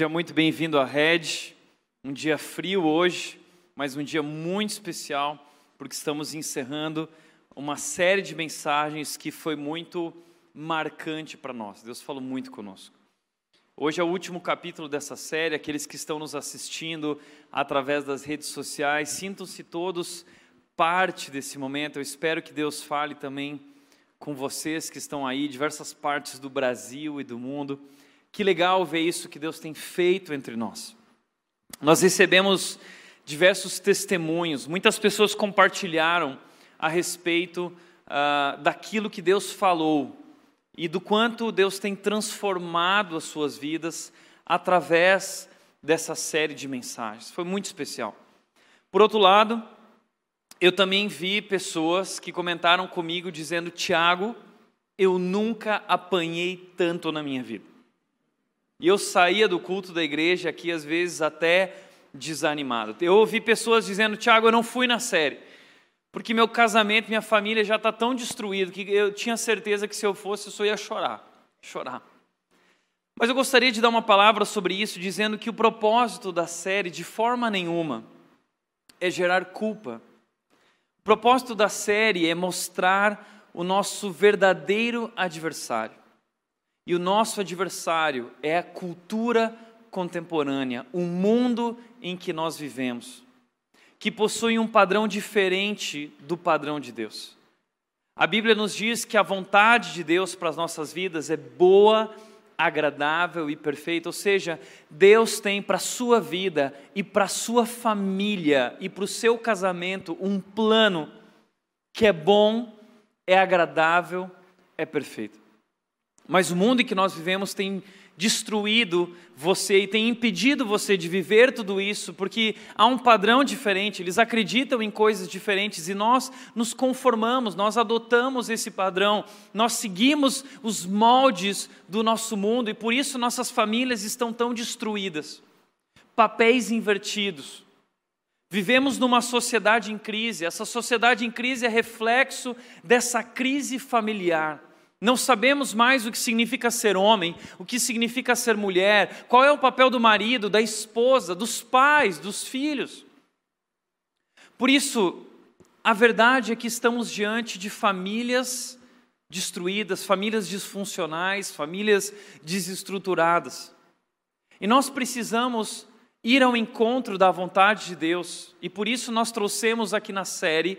Seja muito bem-vindo à Red. Um dia frio hoje, mas um dia muito especial, porque estamos encerrando uma série de mensagens que foi muito marcante para nós. Deus falou muito conosco. Hoje é o último capítulo dessa série. Aqueles que estão nos assistindo através das redes sociais, sintam-se todos parte desse momento. Eu espero que Deus fale também com vocês que estão aí, diversas partes do Brasil e do mundo. Que legal ver isso que Deus tem feito entre nós. Nós recebemos diversos testemunhos, muitas pessoas compartilharam a respeito uh, daquilo que Deus falou e do quanto Deus tem transformado as suas vidas através dessa série de mensagens. Foi muito especial. Por outro lado, eu também vi pessoas que comentaram comigo dizendo: Tiago, eu nunca apanhei tanto na minha vida. E eu saía do culto da igreja aqui, às vezes, até desanimado. Eu ouvi pessoas dizendo: Tiago, eu não fui na série, porque meu casamento, minha família já está tão destruído que eu tinha certeza que se eu fosse, eu só ia chorar. Chorar. Mas eu gostaria de dar uma palavra sobre isso, dizendo que o propósito da série, de forma nenhuma, é gerar culpa. O propósito da série é mostrar o nosso verdadeiro adversário. E o nosso adversário é a cultura contemporânea, o mundo em que nós vivemos, que possui um padrão diferente do padrão de Deus. A Bíblia nos diz que a vontade de Deus para as nossas vidas é boa, agradável e perfeita, ou seja, Deus tem para a sua vida e para a sua família e para o seu casamento um plano que é bom, é agradável, é perfeito. Mas o mundo em que nós vivemos tem destruído você e tem impedido você de viver tudo isso, porque há um padrão diferente, eles acreditam em coisas diferentes e nós nos conformamos, nós adotamos esse padrão, nós seguimos os moldes do nosso mundo e por isso nossas famílias estão tão destruídas. Papéis invertidos. Vivemos numa sociedade em crise, essa sociedade em crise é reflexo dessa crise familiar. Não sabemos mais o que significa ser homem, o que significa ser mulher, qual é o papel do marido, da esposa, dos pais, dos filhos. Por isso, a verdade é que estamos diante de famílias destruídas, famílias disfuncionais, famílias desestruturadas. E nós precisamos ir ao encontro da vontade de Deus, e por isso nós trouxemos aqui na série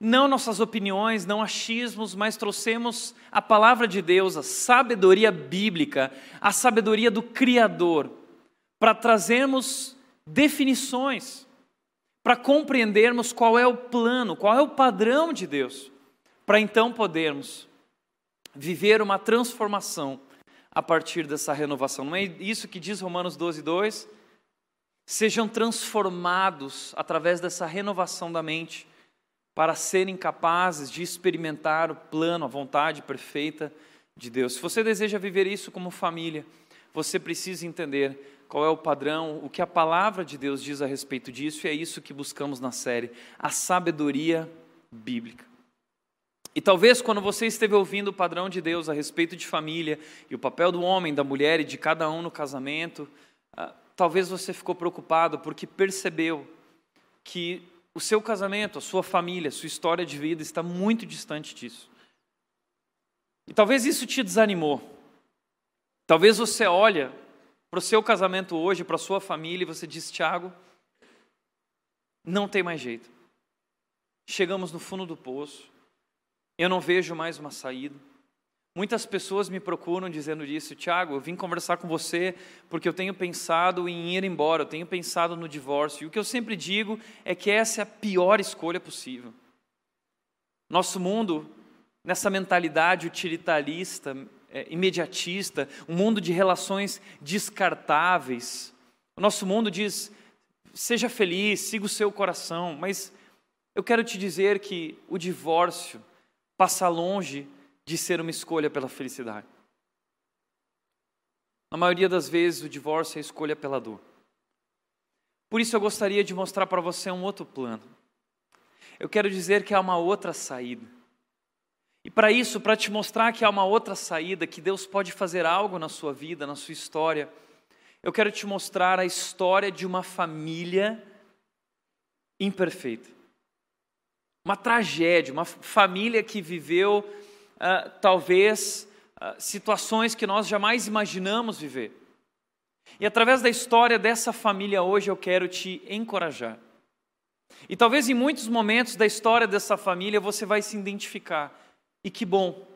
não nossas opiniões, não achismos, mas trouxemos a palavra de Deus, a sabedoria bíblica, a sabedoria do Criador, para trazermos definições, para compreendermos qual é o plano, qual é o padrão de Deus, para então podermos viver uma transformação a partir dessa renovação. Não é isso que diz Romanos 12, 2? Sejam transformados através dessa renovação da mente para serem capazes de experimentar o plano, a vontade perfeita de Deus. Se você deseja viver isso como família, você precisa entender qual é o padrão, o que a palavra de Deus diz a respeito disso, e é isso que buscamos na série, a sabedoria bíblica. E talvez quando você esteve ouvindo o padrão de Deus a respeito de família e o papel do homem, da mulher e de cada um no casamento, ah, talvez você ficou preocupado porque percebeu que o seu casamento, a sua família, a sua história de vida está muito distante disso. E talvez isso te desanimou. Talvez você olha para o seu casamento hoje, para a sua família, e você diz, Tiago, não tem mais jeito. Chegamos no fundo do poço, eu não vejo mais uma saída. Muitas pessoas me procuram dizendo isso, Tiago, eu vim conversar com você porque eu tenho pensado em ir embora, eu tenho pensado no divórcio. E o que eu sempre digo é que essa é a pior escolha possível. Nosso mundo, nessa mentalidade utilitarista, é, imediatista, um mundo de relações descartáveis. O nosso mundo diz: seja feliz, siga o seu coração, mas eu quero te dizer que o divórcio passa longe de ser uma escolha pela felicidade. Na maioria das vezes, o divórcio é a escolha pela dor. Por isso, eu gostaria de mostrar para você um outro plano. Eu quero dizer que há uma outra saída. E para isso, para te mostrar que há uma outra saída, que Deus pode fazer algo na sua vida, na sua história, eu quero te mostrar a história de uma família imperfeita. Uma tragédia, uma família que viveu uh, talvez uh, situações que nós jamais imaginamos viver. E através da história dessa família hoje eu quero te encorajar. E talvez em muitos momentos da história dessa família você vai se identificar. E que bom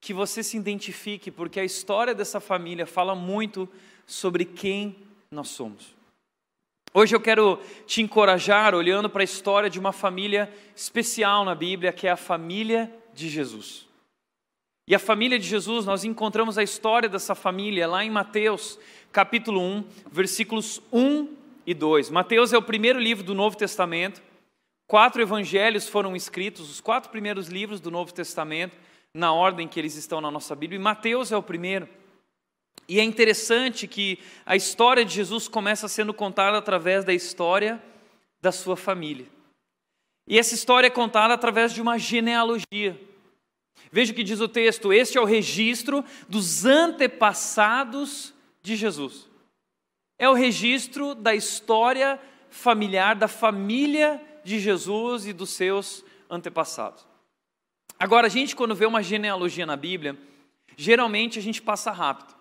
que você se identifique, porque a história dessa família fala muito sobre quem nós somos. Hoje eu quero te encorajar olhando para a história de uma família especial na Bíblia, que é a família de Jesus. E a família de Jesus, nós encontramos a história dessa família lá em Mateus, capítulo 1, versículos 1 e 2. Mateus é o primeiro livro do Novo Testamento. Quatro evangelhos foram escritos, os quatro primeiros livros do Novo Testamento, na ordem que eles estão na nossa Bíblia, e Mateus é o primeiro. E é interessante que a história de Jesus começa sendo contada através da história da sua família. E essa história é contada através de uma genealogia. Veja o que diz o texto: este é o registro dos antepassados de Jesus. É o registro da história familiar, da família de Jesus e dos seus antepassados. Agora, a gente, quando vê uma genealogia na Bíblia, geralmente a gente passa rápido,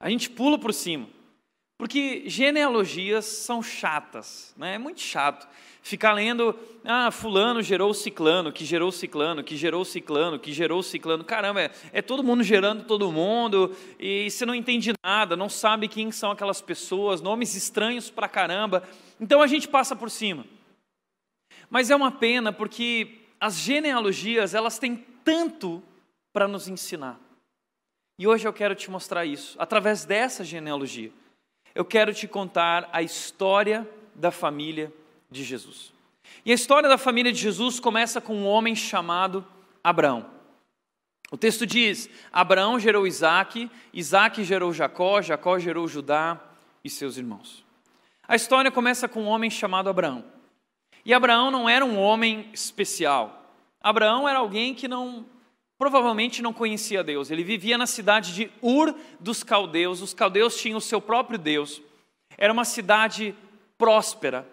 a gente pula por cima, porque genealogias são chatas, né? é muito chato ficar lendo, ah, fulano gerou ciclano, que gerou ciclano, que gerou ciclano, que gerou ciclano. Caramba, é, é, todo mundo gerando todo mundo, e você não entende nada, não sabe quem são aquelas pessoas, nomes estranhos pra caramba. Então a gente passa por cima. Mas é uma pena porque as genealogias, elas têm tanto para nos ensinar. E hoje eu quero te mostrar isso, através dessa genealogia. Eu quero te contar a história da família de Jesus. E a história da família de Jesus começa com um homem chamado Abraão. O texto diz: Abraão gerou Isaac, Isaac gerou Jacó, Jacó gerou Judá e seus irmãos. A história começa com um homem chamado Abraão. E Abraão não era um homem especial. Abraão era alguém que não provavelmente não conhecia Deus. Ele vivia na cidade de Ur dos caldeus. Os caldeus tinham o seu próprio Deus. Era uma cidade próspera.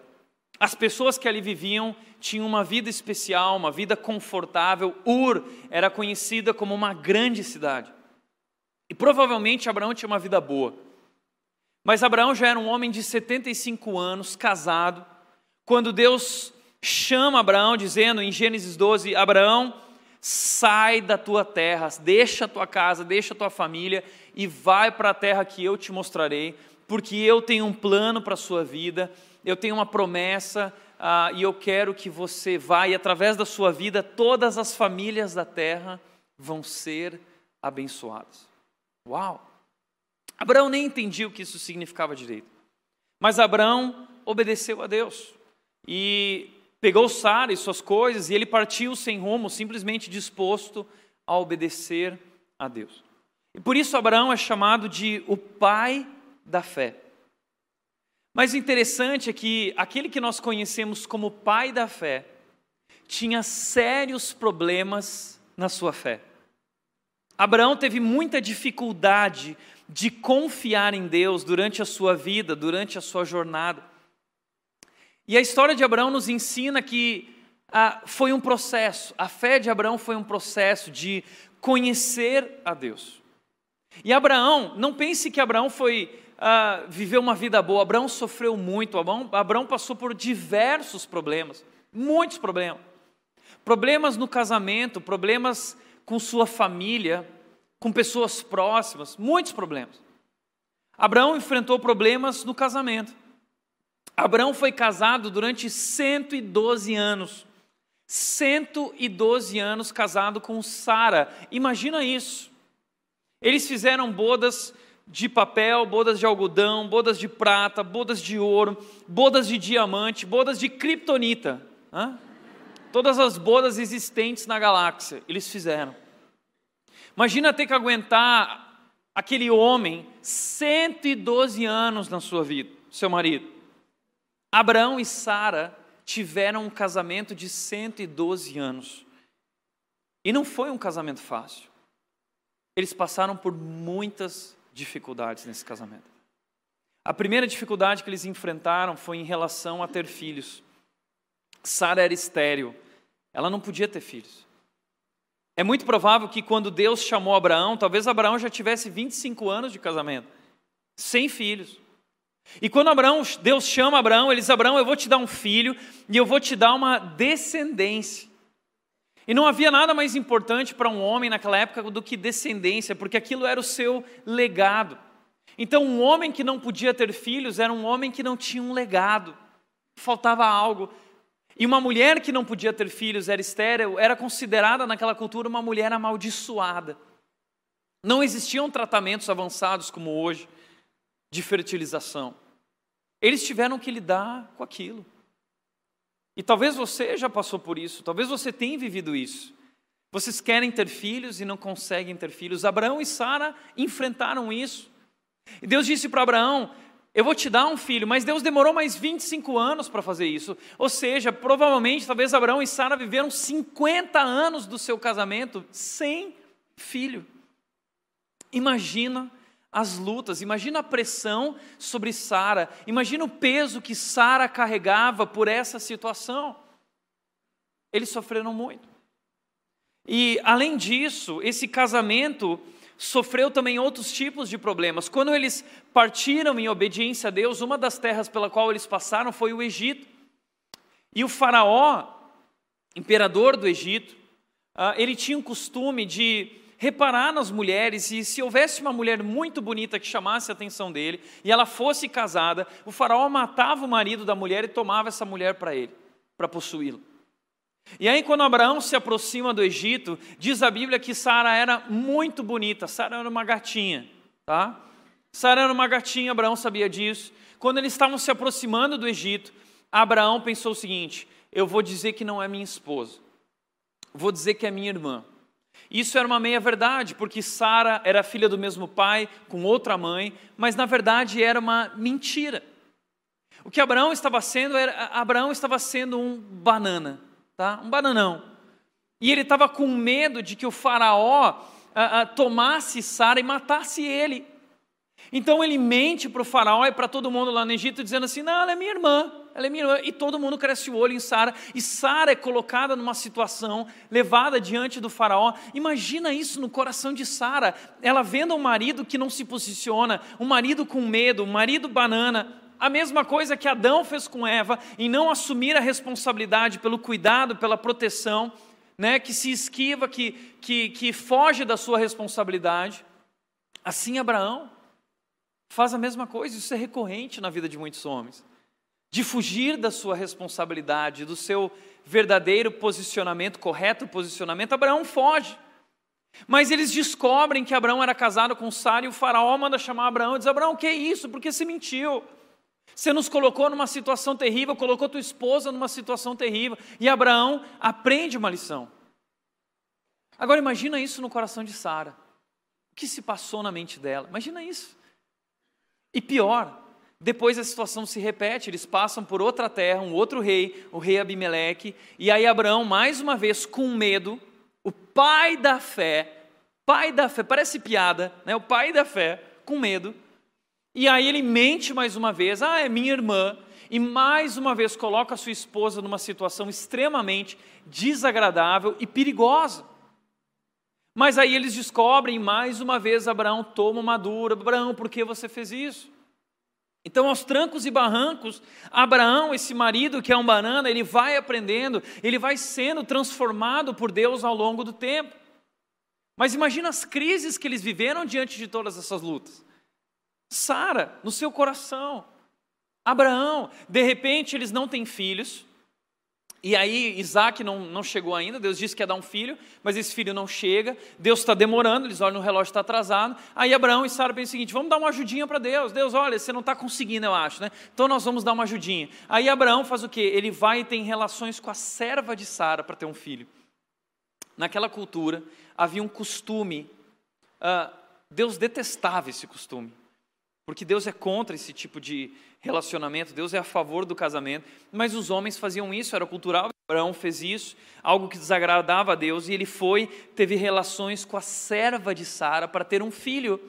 As pessoas que ali viviam tinham uma vida especial, uma vida confortável. Ur era conhecida como uma grande cidade. E provavelmente Abraão tinha uma vida boa. Mas Abraão já era um homem de 75 anos, casado, quando Deus chama Abraão, dizendo em Gênesis 12: Abraão, sai da tua terra, deixa a tua casa, deixa a tua família e vai para a terra que eu te mostrarei, porque eu tenho um plano para a sua vida, eu tenho uma promessa uh, e eu quero que você vá e através da sua vida todas as famílias da terra vão ser abençoadas. Uau! Abraão nem entendia o que isso significava direito, mas Abraão obedeceu a Deus. E pegou Sara e suas coisas e ele partiu sem rumo, simplesmente disposto a obedecer a Deus. E por isso Abraão é chamado de o pai da fé. Mas o interessante é que aquele que nós conhecemos como pai da fé tinha sérios problemas na sua fé. Abraão teve muita dificuldade de confiar em Deus durante a sua vida, durante a sua jornada. E a história de Abraão nos ensina que ah, foi um processo, a fé de Abraão foi um processo de conhecer a Deus. E Abraão, não pense que Abraão foi ah, viver uma vida boa, Abraão sofreu muito, Abraão, Abraão passou por diversos problemas, muitos problemas. Problemas no casamento, problemas com sua família, com pessoas próximas, muitos problemas. Abraão enfrentou problemas no casamento. Abraão foi casado durante 112 anos. 112 anos casado com Sara. Imagina isso. Eles fizeram bodas de papel, bodas de algodão, bodas de prata, bodas de ouro, bodas de diamante, bodas de kriptonita. Hã? Todas as bodas existentes na galáxia, eles fizeram. Imagina ter que aguentar aquele homem 112 anos na sua vida, seu marido. Abraão e Sara tiveram um casamento de 112 anos. E não foi um casamento fácil. Eles passaram por muitas dificuldades nesse casamento. A primeira dificuldade que eles enfrentaram foi em relação a ter filhos. Sara era estéril, ela não podia ter filhos. É muito provável que quando Deus chamou Abraão, talvez Abraão já tivesse 25 anos de casamento, sem filhos. E quando Abraão, Deus chama Abraão, ele diz: Abraão, eu vou te dar um filho e eu vou te dar uma descendência. E não havia nada mais importante para um homem naquela época do que descendência, porque aquilo era o seu legado. Então, um homem que não podia ter filhos era um homem que não tinha um legado, faltava algo. E uma mulher que não podia ter filhos, era estéril, era considerada naquela cultura uma mulher amaldiçoada. Não existiam tratamentos avançados como hoje de fertilização. Eles tiveram que lidar com aquilo. E talvez você já passou por isso, talvez você tenha vivido isso. Vocês querem ter filhos e não conseguem ter filhos. Abraão e Sara enfrentaram isso. E Deus disse para Abraão: Eu vou te dar um filho, mas Deus demorou mais 25 anos para fazer isso. Ou seja, provavelmente, talvez Abraão e Sara viveram 50 anos do seu casamento sem filho. Imagina as lutas, imagina a pressão sobre Sara, imagina o peso que Sara carregava por essa situação. Eles sofreram muito. E além disso, esse casamento sofreu também outros tipos de problemas. Quando eles partiram em obediência a Deus, uma das terras pela qual eles passaram foi o Egito. E o faraó, imperador do Egito, ah, ele tinha o costume de reparar nas mulheres e se houvesse uma mulher muito bonita que chamasse a atenção dele e ela fosse casada, o faraó matava o marido da mulher e tomava essa mulher para ele, para possuí-la. E aí, quando Abraão se aproxima do Egito, diz a Bíblia que Sara era muito bonita, Sara era uma gatinha, tá? Sara era uma gatinha, Abraão sabia disso. Quando eles estavam se aproximando do Egito, Abraão pensou o seguinte: eu vou dizer que não é minha esposa, vou dizer que é minha irmã. Isso era uma meia-verdade, porque Sara era filha do mesmo pai, com outra mãe, mas na verdade era uma mentira. O que Abraão estava sendo era Abraão estava sendo um banana, tá? Um bananão. E ele estava com medo de que o faraó a, a, tomasse Sara e matasse ele. Então ele mente para o faraó e para todo mundo lá no Egito, dizendo assim: não, ela é minha irmã, ela é minha irmã. E todo mundo cresce o olho em Sara. E Sara é colocada numa situação, levada diante do faraó. Imagina isso no coração de Sara. Ela vendo um marido que não se posiciona, um marido com medo, um marido banana. A mesma coisa que Adão fez com Eva, em não assumir a responsabilidade pelo cuidado, pela proteção, né, que se esquiva, que, que, que foge da sua responsabilidade. Assim Abraão faz a mesma coisa, isso é recorrente na vida de muitos homens. De fugir da sua responsabilidade, do seu verdadeiro posicionamento, correto posicionamento, Abraão foge. Mas eles descobrem que Abraão era casado com Sara e o faraó manda chamar Abraão e diz: Abraão, que é isso? Por que você mentiu? Você nos colocou numa situação terrível, colocou tua esposa numa situação terrível. E Abraão aprende uma lição. Agora imagina isso no coração de Sara. O que se passou na mente dela? Imagina isso. E pior, depois a situação se repete, eles passam por outra terra, um outro rei, o rei Abimeleque, e aí Abraão, mais uma vez, com medo, o pai da fé, pai da fé, parece piada, né? O pai da fé, com medo, e aí ele mente mais uma vez, ah, é minha irmã, e mais uma vez coloca a sua esposa numa situação extremamente desagradável e perigosa. Mas aí eles descobrem, mais uma vez, Abraão toma uma dura. Abraão, por que você fez isso? Então, aos trancos e barrancos, Abraão, esse marido que é um banana, ele vai aprendendo, ele vai sendo transformado por Deus ao longo do tempo. Mas imagina as crises que eles viveram diante de todas essas lutas. Sara, no seu coração. Abraão, de repente eles não têm filhos, e aí Isaac não, não chegou ainda, Deus disse que ia dar um filho, mas esse filho não chega, Deus está demorando, eles olham no relógio, está atrasado. Aí Abraão e Sara pensam o seguinte: vamos dar uma ajudinha para Deus. Deus, olha, você não está conseguindo, eu acho, né? Então nós vamos dar uma ajudinha. Aí Abraão faz o quê? Ele vai e tem relações com a serva de Sara para ter um filho. Naquela cultura havia um costume, uh, Deus detestava esse costume, porque Deus é contra esse tipo de, relacionamento, Deus é a favor do casamento, mas os homens faziam isso, era cultural. Abraão fez isso, algo que desagradava a Deus, e ele foi, teve relações com a serva de Sara para ter um filho,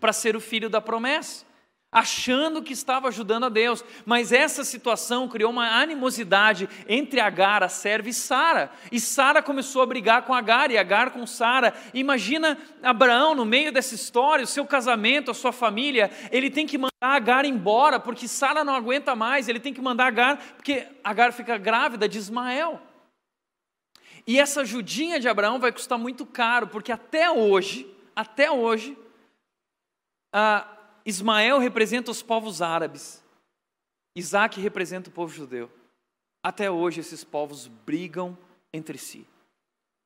para ser o filho da promessa. Achando que estava ajudando a Deus. Mas essa situação criou uma animosidade entre Agar, a serva, e Sara. E Sara começou a brigar com Agar e Agar com Sara. Imagina Abraão no meio dessa história, o seu casamento, a sua família, ele tem que mandar Agar embora porque Sara não aguenta mais, ele tem que mandar Agar porque Agar fica grávida de Ismael. E essa ajudinha de Abraão vai custar muito caro, porque até hoje, até hoje, ah, Ismael representa os povos árabes, Isaac representa o povo judeu. Até hoje esses povos brigam entre si,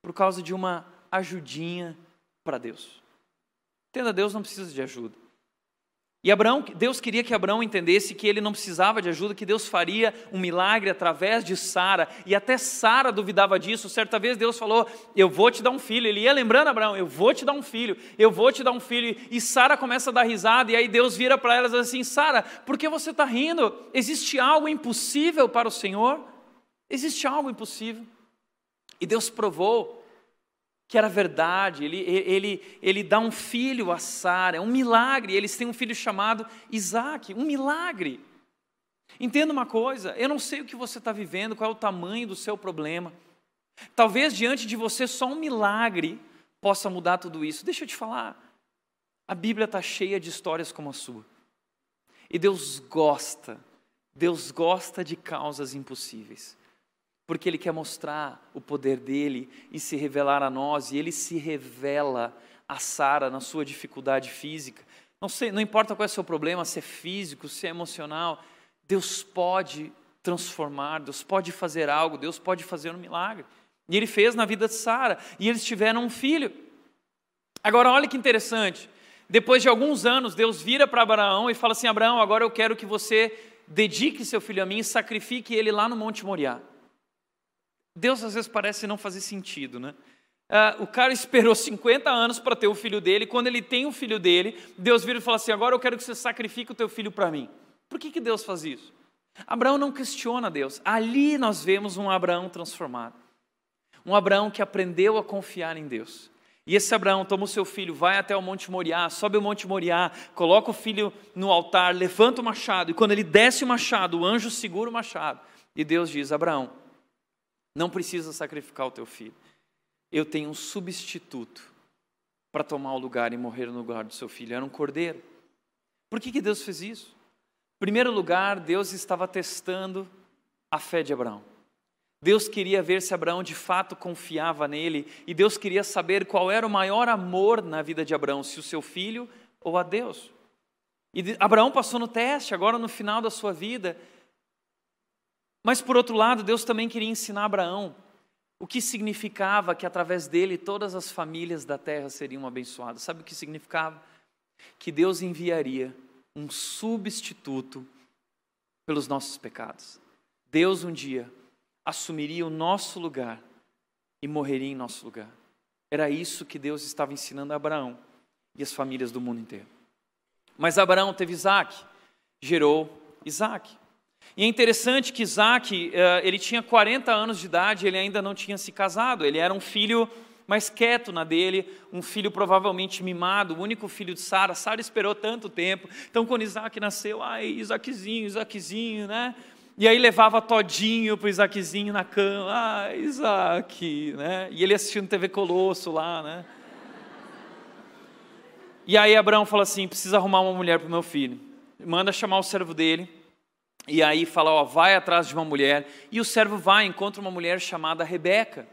por causa de uma ajudinha para Deus. Entenda, Deus não precisa de ajuda. E Abraão, Deus queria que Abraão entendesse que ele não precisava de ajuda, que Deus faria um milagre através de Sara, e até Sara duvidava disso. Certa vez Deus falou: Eu vou te dar um filho. Ele ia lembrando Abraão: Eu vou te dar um filho, eu vou te dar um filho. E Sara começa a dar risada, e aí Deus vira para ela e diz assim: Sara, por que você está rindo? Existe algo impossível para o Senhor? Existe algo impossível. E Deus provou que era verdade, ele, ele, ele dá um filho a Sara, é um milagre, eles têm um filho chamado Isaac, um milagre. Entenda uma coisa, eu não sei o que você está vivendo, qual é o tamanho do seu problema. Talvez diante de você só um milagre possa mudar tudo isso. Deixa eu te falar, a Bíblia está cheia de histórias como a sua. E Deus gosta, Deus gosta de causas impossíveis porque Ele quer mostrar o poder dele e se revelar a nós, e Ele se revela a Sara na sua dificuldade física. Não, sei, não importa qual é o seu problema, se é físico, se é emocional, Deus pode transformar, Deus pode fazer algo, Deus pode fazer um milagre. E Ele fez na vida de Sara, e eles tiveram um filho. Agora, olha que interessante. Depois de alguns anos, Deus vira para Abraão e fala assim: Abraão, agora eu quero que você dedique seu filho a mim e sacrifique ele lá no Monte Moriá. Deus às vezes parece não fazer sentido, né? Uh, o cara esperou 50 anos para ter o filho dele, quando ele tem o filho dele, Deus vira e fala assim: agora eu quero que você sacrifique o teu filho para mim. Por que, que Deus faz isso? Abraão não questiona Deus. Ali nós vemos um Abraão transformado. Um Abraão que aprendeu a confiar em Deus. E esse Abraão toma o seu filho, vai até o Monte Moriá, sobe o Monte Moriá, coloca o filho no altar, levanta o machado, e quando ele desce o machado, o anjo segura o machado. E Deus diz: Abraão, não precisa sacrificar o teu filho. Eu tenho um substituto para tomar o lugar e morrer no lugar do seu filho. Era um cordeiro. Por que, que Deus fez isso? Em primeiro lugar, Deus estava testando a fé de Abraão. Deus queria ver se Abraão de fato confiava nele e Deus queria saber qual era o maior amor na vida de Abraão, se o seu filho ou a Deus. E Abraão passou no teste, agora no final da sua vida, mas por outro lado, Deus também queria ensinar Abraão o que significava que através dele todas as famílias da terra seriam abençoadas. Sabe o que significava? Que Deus enviaria um substituto pelos nossos pecados. Deus um dia assumiria o nosso lugar e morreria em nosso lugar. Era isso que Deus estava ensinando a Abraão e as famílias do mundo inteiro. Mas Abraão teve Isaac, gerou Isaac. E é interessante que Isaac, eh, ele tinha 40 anos de idade, ele ainda não tinha se casado, ele era um filho mais quieto na dele, um filho provavelmente mimado, o único filho de Sara. Sara esperou tanto tempo. Então, quando Isaac nasceu, ai, Isaaczinho, Isaaczinho, né? E aí levava todinho para o Isaaczinho na cama, ai, Isaac, né? E ele assistindo TV Colosso lá, né? E aí Abraão fala assim: precisa arrumar uma mulher para o meu filho. Manda chamar o servo dele. E aí fala, ó, vai atrás de uma mulher. E o servo vai, encontra uma mulher chamada Rebeca.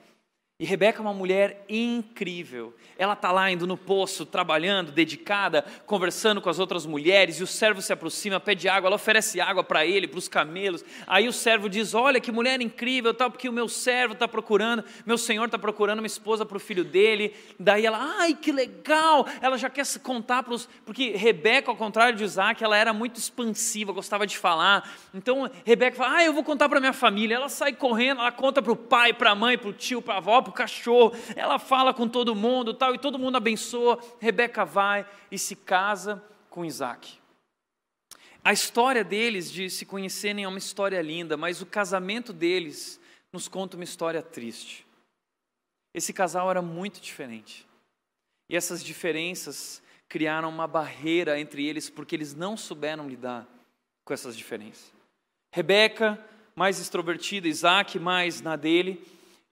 E Rebeca é uma mulher incrível. Ela está lá indo no poço, trabalhando, dedicada, conversando com as outras mulheres, e o servo se aproxima, pede água, ela oferece água para ele, para os camelos. Aí o servo diz: Olha que mulher incrível, tal, porque o meu servo está procurando, meu senhor está procurando uma esposa para o filho dele. Daí ela, ai que legal! Ela já quer se contar para os. Porque Rebeca, ao contrário de Isaac, ela era muito expansiva, gostava de falar. Então Rebeca fala: Ah, eu vou contar para minha família. Ela sai correndo, ela conta para o pai, para a mãe, para o tio, para a avó, o cachorro. Ela fala com todo mundo, tal e todo mundo abençoa. Rebeca vai e se casa com Isaac. A história deles de se conhecerem é uma história linda, mas o casamento deles nos conta uma história triste. Esse casal era muito diferente. E essas diferenças criaram uma barreira entre eles porque eles não souberam lidar com essas diferenças. Rebeca, mais extrovertida, Isaac, mais na dele,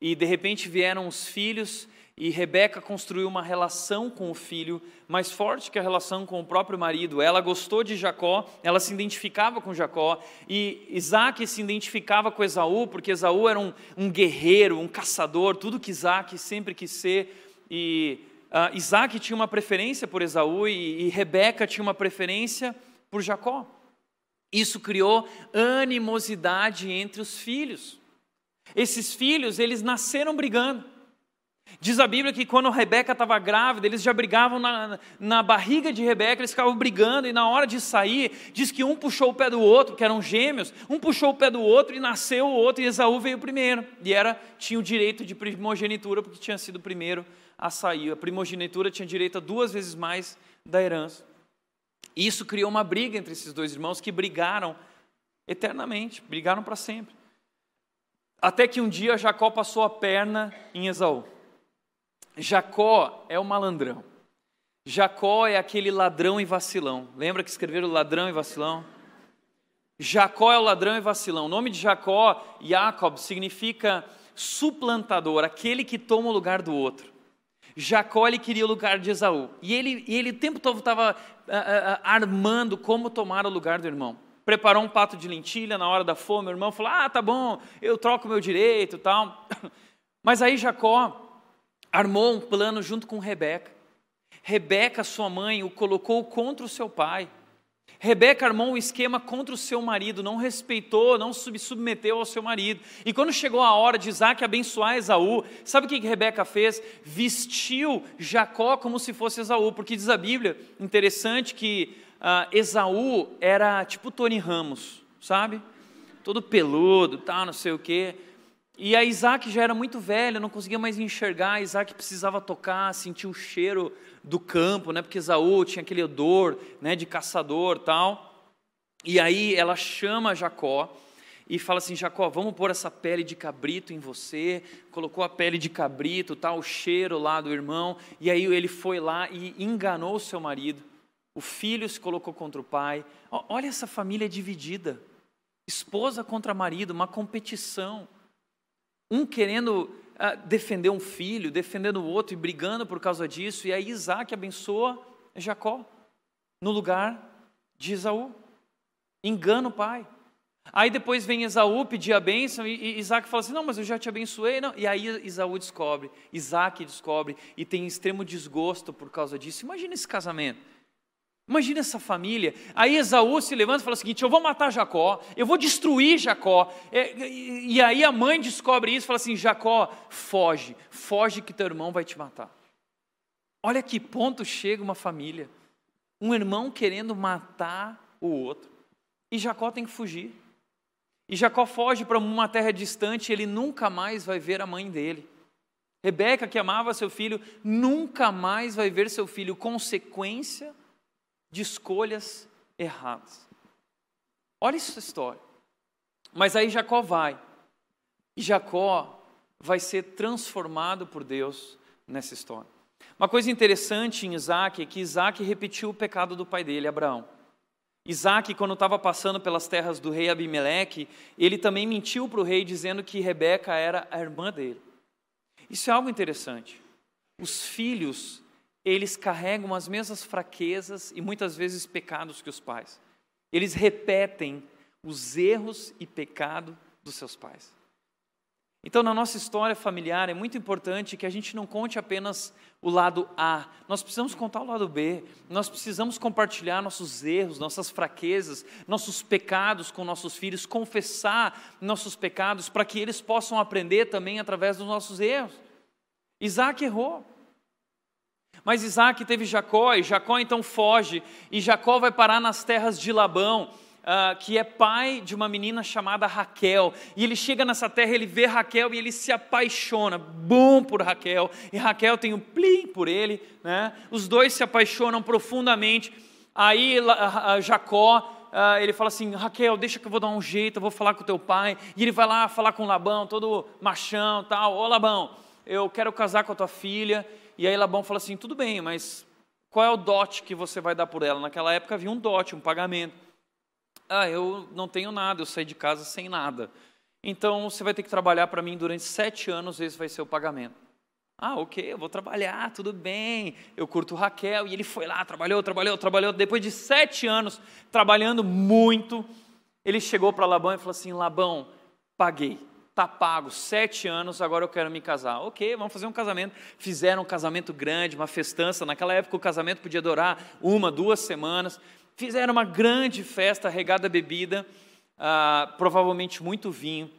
e de repente vieram os filhos e Rebeca construiu uma relação com o filho mais forte que a relação com o próprio marido. Ela gostou de Jacó, ela se identificava com Jacó, e Isaac se identificava com Esaú, porque Esaú era um, um guerreiro, um caçador, tudo que Isaac sempre quis ser. E uh, Isaac tinha uma preferência por Esaú e, e Rebeca tinha uma preferência por Jacó. Isso criou animosidade entre os filhos. Esses filhos, eles nasceram brigando. Diz a Bíblia que quando Rebeca estava grávida, eles já brigavam na, na barriga de Rebeca, eles ficavam brigando, e na hora de sair, diz que um puxou o pé do outro, que eram gêmeos, um puxou o pé do outro e nasceu o outro, e Esaú veio primeiro. E era, tinha o direito de primogenitura, porque tinha sido o primeiro a sair. A primogenitura tinha direito a duas vezes mais da herança. E isso criou uma briga entre esses dois irmãos que brigaram eternamente, brigaram para sempre. Até que um dia Jacó passou a perna em Esaú. Jacó é o malandrão. Jacó é aquele ladrão e vacilão. Lembra que escreveram ladrão e vacilão? Jacó é o ladrão e vacilão. O nome de Jacó, Jacob, significa suplantador, aquele que toma o lugar do outro. Jacó ele queria o lugar de Esaú. E ele, ele o tempo todo estava uh, uh, armando como tomar o lugar do irmão. Preparou um pato de lentilha na hora da fome. O irmão falou: Ah, tá bom, eu troco meu direito tal. Mas aí Jacó armou um plano junto com Rebeca. Rebeca, sua mãe, o colocou contra o seu pai. Rebeca armou um esquema contra o seu marido, não respeitou, não se submeteu ao seu marido. E quando chegou a hora de Isaac abençoar Esaú, sabe o que Rebeca fez? Vestiu Jacó como se fosse Esaú, porque diz a Bíblia, interessante que uh, Esaú era tipo Tony Ramos, sabe? Todo peludo, tal, não sei o quê. E a Isaac já era muito velho, não conseguia mais enxergar. Isaac precisava tocar, sentir o cheiro do campo, né? Porque Esaú tinha aquele odor, né? De caçador, tal. E aí ela chama Jacó e fala assim: Jacó, vamos pôr essa pele de cabrito em você. Colocou a pele de cabrito, tal, o cheiro lá do irmão. E aí ele foi lá e enganou o seu marido. O filho se colocou contra o pai. Olha essa família dividida. Esposa contra marido, uma competição um querendo uh, defender um filho, defendendo o outro e brigando por causa disso, e aí Isaac abençoa Jacó no lugar de Esaú. Engana o pai. Aí depois vem Esaú pedir a bênção e, e Isaac fala assim: Não, mas eu já te abençoei. Não. E aí Esaú descobre, Isaac descobre e tem extremo desgosto por causa disso. Imagina esse casamento. Imagina essa família. Aí Esaú se levanta e fala o seguinte: Eu vou matar Jacó, eu vou destruir Jacó. E, e aí a mãe descobre isso e fala assim: Jacó, foge, foge que teu irmão vai te matar. Olha que ponto chega uma família. Um irmão querendo matar o outro. E Jacó tem que fugir. E Jacó foge para uma terra distante, ele nunca mais vai ver a mãe dele. Rebeca, que amava seu filho, nunca mais vai ver seu filho. Consequência de escolhas erradas. Olha essa história. Mas aí Jacó vai. E Jacó vai ser transformado por Deus nessa história. Uma coisa interessante em Isaac é que Isaac repetiu o pecado do pai dele, Abraão. Isaac, quando estava passando pelas terras do rei Abimeleque, ele também mentiu para o rei dizendo que Rebeca era a irmã dele. Isso é algo interessante. Os filhos eles carregam as mesmas fraquezas e muitas vezes pecados que os pais. Eles repetem os erros e pecado dos seus pais. Então, na nossa história familiar, é muito importante que a gente não conte apenas o lado A, nós precisamos contar o lado B, nós precisamos compartilhar nossos erros, nossas fraquezas, nossos pecados com nossos filhos, confessar nossos pecados para que eles possam aprender também através dos nossos erros. Isaac errou, mas Isaac teve Jacó, e Jacó então foge, e Jacó vai parar nas terras de Labão, uh, que é pai de uma menina chamada Raquel. E ele chega nessa terra, ele vê Raquel e ele se apaixona, bom por Raquel, e Raquel tem um plim por ele, né? os dois se apaixonam profundamente. Aí Jacó Uh, ele fala assim: Raquel, deixa que eu vou dar um jeito, eu vou falar com teu pai. E ele vai lá falar com Labão, todo machão tal. Ô Labão, eu quero casar com a tua filha. E aí Labão fala assim: tudo bem, mas Qual é o dote que você vai dar por ela? Naquela época havia um dote, um pagamento. Ah, eu não tenho nada, eu saí de casa sem nada. Então você vai ter que trabalhar para mim durante sete anos, esse vai ser o pagamento. Ah, ok, eu vou trabalhar, tudo bem. Eu curto Raquel. E ele foi lá, trabalhou, trabalhou, trabalhou. Depois de sete anos, trabalhando muito, ele chegou para Labão e falou assim: Labão, paguei, tá pago, sete anos, agora eu quero me casar. Ok, vamos fazer um casamento. Fizeram um casamento grande, uma festança. Naquela época o casamento podia durar uma, duas semanas. Fizeram uma grande festa regada bebida, ah, provavelmente muito vinho.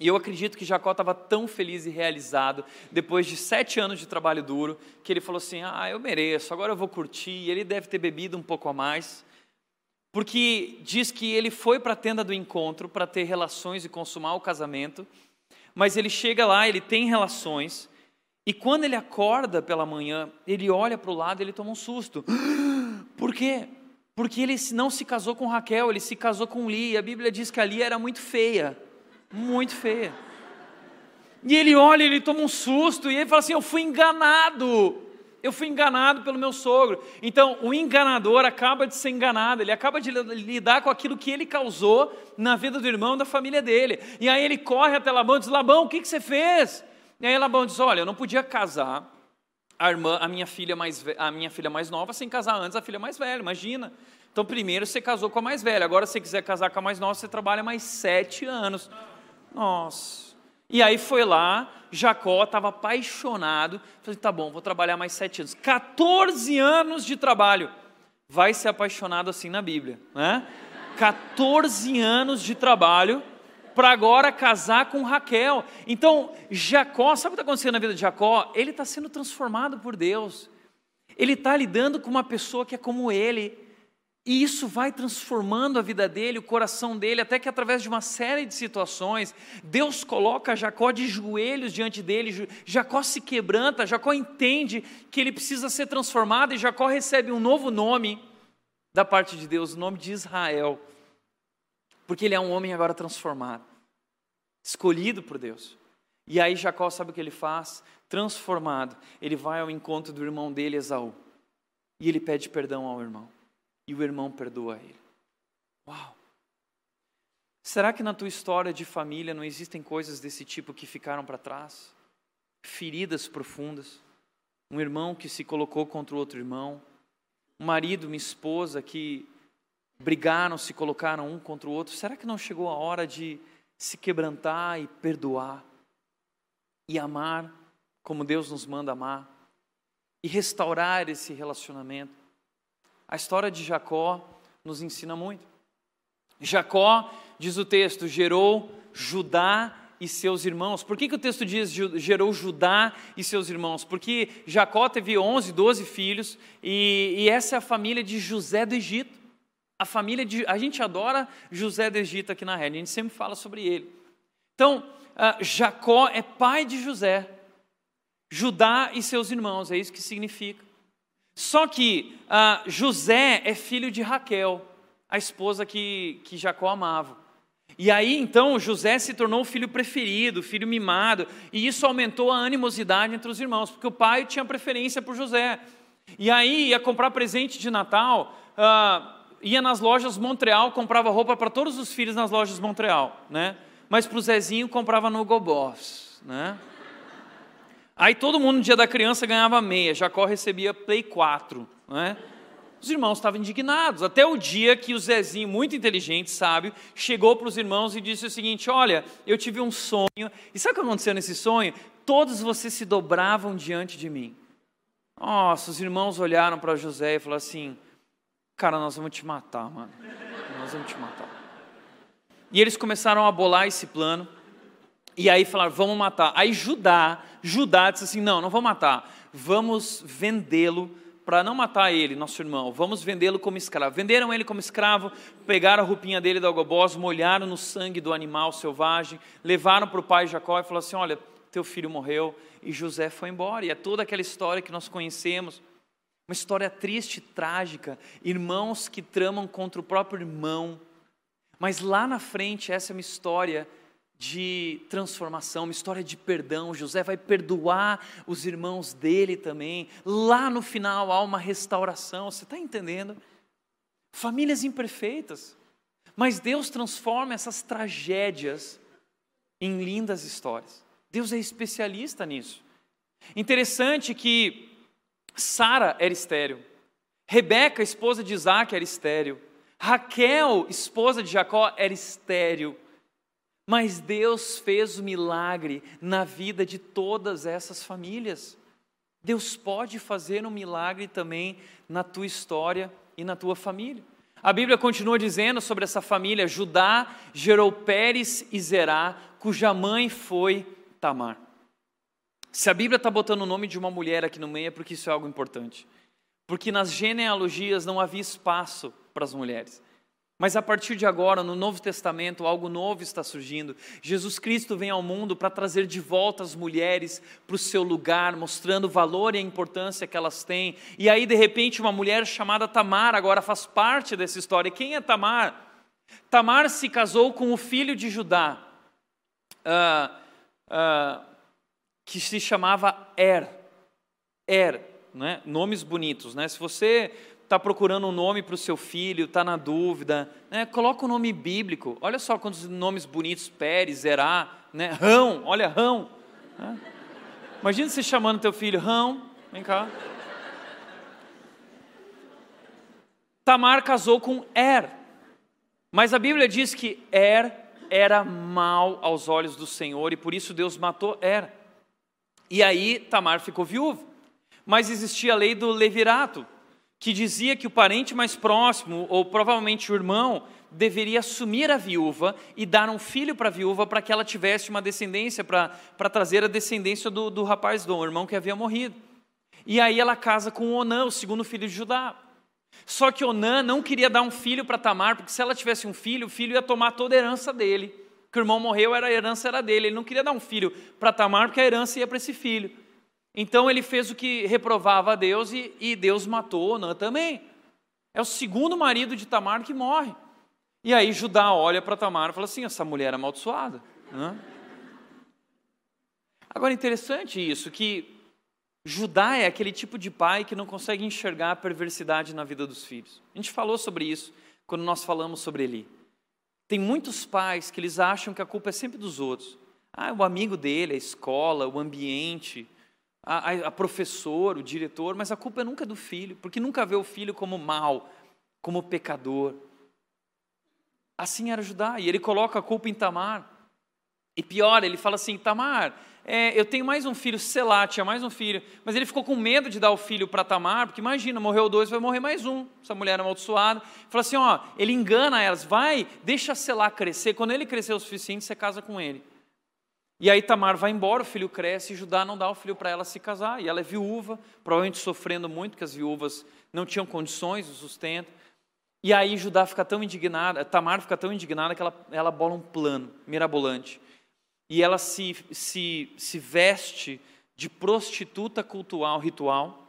E eu acredito que Jacó estava tão feliz e realizado, depois de sete anos de trabalho duro, que ele falou assim: Ah, eu mereço, agora eu vou curtir. E ele deve ter bebido um pouco a mais, porque diz que ele foi para a tenda do encontro para ter relações e consumar o casamento, mas ele chega lá, ele tem relações, e quando ele acorda pela manhã, ele olha para o lado e ele toma um susto. Por quê? Porque ele não se casou com Raquel, ele se casou com Lia. A Bíblia diz que a Lia era muito feia muito feia. E ele olha, ele toma um susto e ele fala assim: Eu fui enganado. Eu fui enganado pelo meu sogro. Então, o enganador acaba de ser enganado, ele acaba de lidar com aquilo que ele causou na vida do irmão da família dele. E aí ele corre até Labão e diz: Labão, o que, que você fez? E aí Labão diz: Olha, eu não podia casar a, irmã, a, minha filha mais, a minha filha mais nova sem casar antes a filha mais velha, imagina. Então, primeiro você casou com a mais velha, agora se você quiser casar com a mais nova, você trabalha mais sete anos. Nossa. E aí foi lá, Jacó estava apaixonado, falei, tá bom, vou trabalhar mais sete anos. 14 anos de trabalho. Vai ser apaixonado assim na Bíblia, né? 14 anos de trabalho para agora casar com Raquel. Então, Jacó, sabe o que está acontecendo na vida de Jacó? Ele está sendo transformado por Deus. Ele está lidando com uma pessoa que é como ele. E isso vai transformando a vida dele, o coração dele, até que através de uma série de situações, Deus coloca Jacó de joelhos diante dele, Jacó se quebranta, Jacó entende que ele precisa ser transformado e Jacó recebe um novo nome da parte de Deus, o nome de Israel, porque ele é um homem agora transformado, escolhido por Deus. E aí Jacó sabe o que ele faz? Transformado, ele vai ao encontro do irmão dele, Esaú, e ele pede perdão ao irmão e o irmão perdoa ele. Uau! Será que na tua história de família não existem coisas desse tipo que ficaram para trás? Feridas profundas? Um irmão que se colocou contra o outro irmão? Um marido, uma esposa que brigaram, se colocaram um contra o outro? Será que não chegou a hora de se quebrantar e perdoar? E amar como Deus nos manda amar? E restaurar esse relacionamento? A história de Jacó nos ensina muito. Jacó, diz o texto, gerou Judá e seus irmãos. Por que, que o texto diz gerou Judá e seus irmãos? Porque Jacó teve 11, 12 filhos e, e essa é a família de José do Egito. A família de. A gente adora José do Egito aqui na rede, a gente sempre fala sobre ele. Então, uh, Jacó é pai de José, Judá e seus irmãos, é isso que significa. Só que ah, José é filho de Raquel, a esposa que, que Jacó amava. E aí então José se tornou o filho preferido, o filho mimado, e isso aumentou a animosidade entre os irmãos, porque o pai tinha preferência por José. E aí ia comprar presente de Natal, ah, ia nas lojas Montreal, comprava roupa para todos os filhos nas lojas Montreal, né? Mas para o Zezinho comprava no Goboss, né? Aí todo mundo no dia da criança ganhava meia, Jacó recebia Play 4. Né? Os irmãos estavam indignados, até o dia que o Zezinho, muito inteligente, sábio, chegou para os irmãos e disse o seguinte: Olha, eu tive um sonho, e sabe o que aconteceu nesse sonho? Todos vocês se dobravam diante de mim. Nossa, os irmãos olharam para José e falaram assim: Cara, nós vamos te matar, mano. Nós vamos te matar. E eles começaram a bolar esse plano. E aí falaram, vamos matar. Aí Judá, Judá disse assim: não, não vamos matar. Vamos vendê-lo para não matar ele, nosso irmão. Vamos vendê-lo como escravo. Venderam ele como escravo, pegaram a roupinha dele da algoboz, molharam no sangue do animal selvagem, levaram para o pai Jacó e falaram assim: olha, teu filho morreu. E José foi embora. E é toda aquela história que nós conhecemos. Uma história triste, trágica. Irmãos que tramam contra o próprio irmão. Mas lá na frente, essa é uma história de transformação, uma história de perdão. José vai perdoar os irmãos dele também. Lá no final há uma restauração. Você está entendendo? Famílias imperfeitas, mas Deus transforma essas tragédias em lindas histórias. Deus é especialista nisso. Interessante que Sara era estéril, Rebeca, esposa de Isaac, era estéril, Raquel, esposa de Jacó, era estéril. Mas Deus fez o milagre na vida de todas essas famílias. Deus pode fazer um milagre também na tua história e na tua família. A Bíblia continua dizendo sobre essa família: Judá gerou Pérez e Zerá, cuja mãe foi Tamar. Se a Bíblia está botando o nome de uma mulher aqui no meio, é porque isso é algo importante. Porque nas genealogias não havia espaço para as mulheres. Mas a partir de agora, no Novo Testamento, algo novo está surgindo. Jesus Cristo vem ao mundo para trazer de volta as mulheres para o seu lugar, mostrando o valor e a importância que elas têm. E aí, de repente, uma mulher chamada Tamar agora faz parte dessa história. quem é Tamar? Tamar se casou com o filho de Judá, uh, uh, que se chamava Er. Er, né? nomes bonitos. Né? Se você está procurando um nome para o seu filho, está na dúvida, né? coloca o um nome bíblico. Olha só quantos nomes bonitos, Pérez, Zerá, né? Rão, olha Rão. Né? Imagina você chamando teu filho, Rão, vem cá. Tamar casou com Er, mas a Bíblia diz que Er era mal aos olhos do Senhor e por isso Deus matou Er. E aí Tamar ficou viúva. Mas existia a lei do levirato, que dizia que o parente mais próximo, ou provavelmente o irmão, deveria assumir a viúva e dar um filho para a viúva para que ela tivesse uma descendência, para trazer a descendência do, do rapaz, do irmão que havia morrido. E aí ela casa com Onã, o segundo filho de Judá. Só que Onã não queria dar um filho para Tamar, porque se ela tivesse um filho, o filho ia tomar toda a herança dele. Que o irmão morreu, era a herança era dele. Ele não queria dar um filho para Tamar, porque a herança ia para esse filho. Então ele fez o que reprovava a Deus e, e Deus matou Onã também. É o segundo marido de Tamar que morre. E aí Judá olha para Tamar e fala assim: essa mulher é amaldiçoada. Né? Agora, interessante isso, que Judá é aquele tipo de pai que não consegue enxergar a perversidade na vida dos filhos. A gente falou sobre isso quando nós falamos sobre Eli. Tem muitos pais que eles acham que a culpa é sempre dos outros. Ah, o amigo dele, a escola, o ambiente, a, a, a professor, o diretor, mas a culpa é nunca do filho, porque nunca vê o filho como mal, como pecador. Assim era Judá, e ele coloca a culpa em Tamar. E pior, ele fala assim: Tamar, é, eu tenho mais um filho, Selá tinha mais um filho, mas ele ficou com medo de dar o filho para Tamar, porque imagina, morreu dois, vai morrer mais um, essa mulher amaldiçoada. Fala assim: ó, ele engana elas, vai, deixa Selá crescer, quando ele crescer o suficiente, você casa com ele. E aí Tamar vai embora, o filho cresce e Judá não dá o filho para ela se casar. E ela é viúva, provavelmente sofrendo muito, porque as viúvas não tinham condições de sustento. E aí Judá fica tão indignada, Tamar fica tão indignada que ela, ela bola um plano mirabolante. E ela se, se, se veste de prostituta cultural, ritual,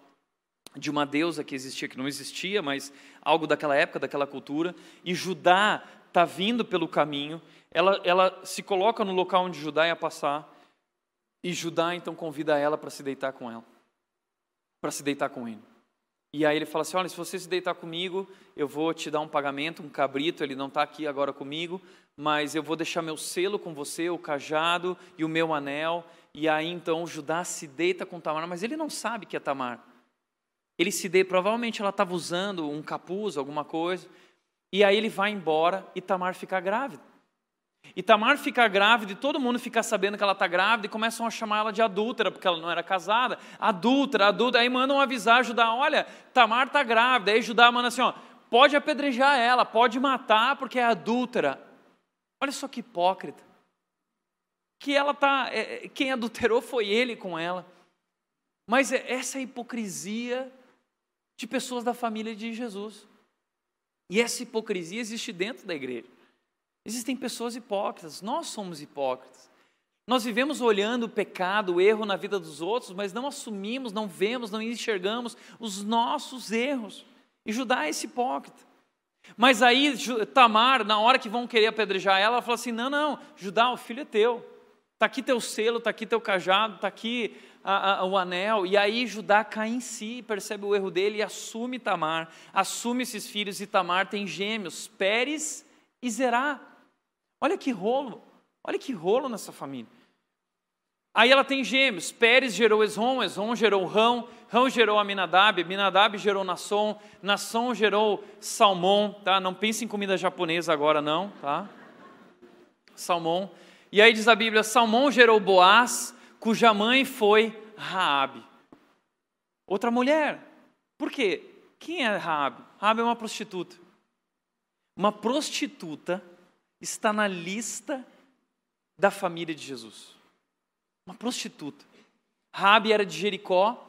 de uma deusa que existia, que não existia, mas algo daquela época, daquela cultura. E Judá está vindo pelo caminho ela, ela se coloca no local onde Judá ia passar, e Judá então convida ela para se deitar com ela, para se deitar com ele. E aí ele fala assim: Olha, se você se deitar comigo, eu vou te dar um pagamento, um cabrito. Ele não está aqui agora comigo, mas eu vou deixar meu selo com você, o cajado e o meu anel. E aí então Judá se deita com Tamar, mas ele não sabe que é Tamar. Ele se deita, provavelmente ela estava usando um capuz, alguma coisa. E aí ele vai embora e Tamar fica grávida. E Tamar fica grávida e todo mundo fica sabendo que ela está grávida e começam a chamar ela de adúltera, porque ela não era casada. Adúltera, adúltera. Aí mandam avisar Judá: olha, Tamar está grávida. Aí Judá manda assim: ó, pode apedrejar ela, pode matar porque é adúltera. Olha só que hipócrita. Que ela tá, é, quem adulterou foi ele com ela. Mas é essa hipocrisia de pessoas da família de Jesus. E essa hipocrisia existe dentro da igreja. Existem pessoas hipócritas, nós somos hipócritas. Nós vivemos olhando o pecado, o erro na vida dos outros, mas não assumimos, não vemos, não enxergamos os nossos erros. E Judá é esse hipócrita. Mas aí Tamar, na hora que vão querer apedrejar ela, ela fala assim: não, não, Judá, o filho é teu. Está aqui teu selo, está aqui teu cajado, está aqui a, a, o anel. E aí Judá cai em si, percebe o erro dele e assume Tamar, assume esses filhos. E Tamar tem gêmeos, Pérez e Zerá. Olha que rolo, olha que rolo nessa família. Aí ela tem gêmeos, Pérez gerou Esrom, Esrom gerou Rão, Rão gerou Aminadab, Aminadab gerou Nasson, Nasson gerou Salmão, tá? Não pense em comida japonesa agora não, tá? Salmão. E aí diz a Bíblia, Salmão gerou Boaz, cuja mãe foi Raabe. Outra mulher. Por quê? Quem é Raabe? Raabe é uma prostituta. Uma prostituta está na lista da família de Jesus. Uma prostituta. Raabe era de Jericó.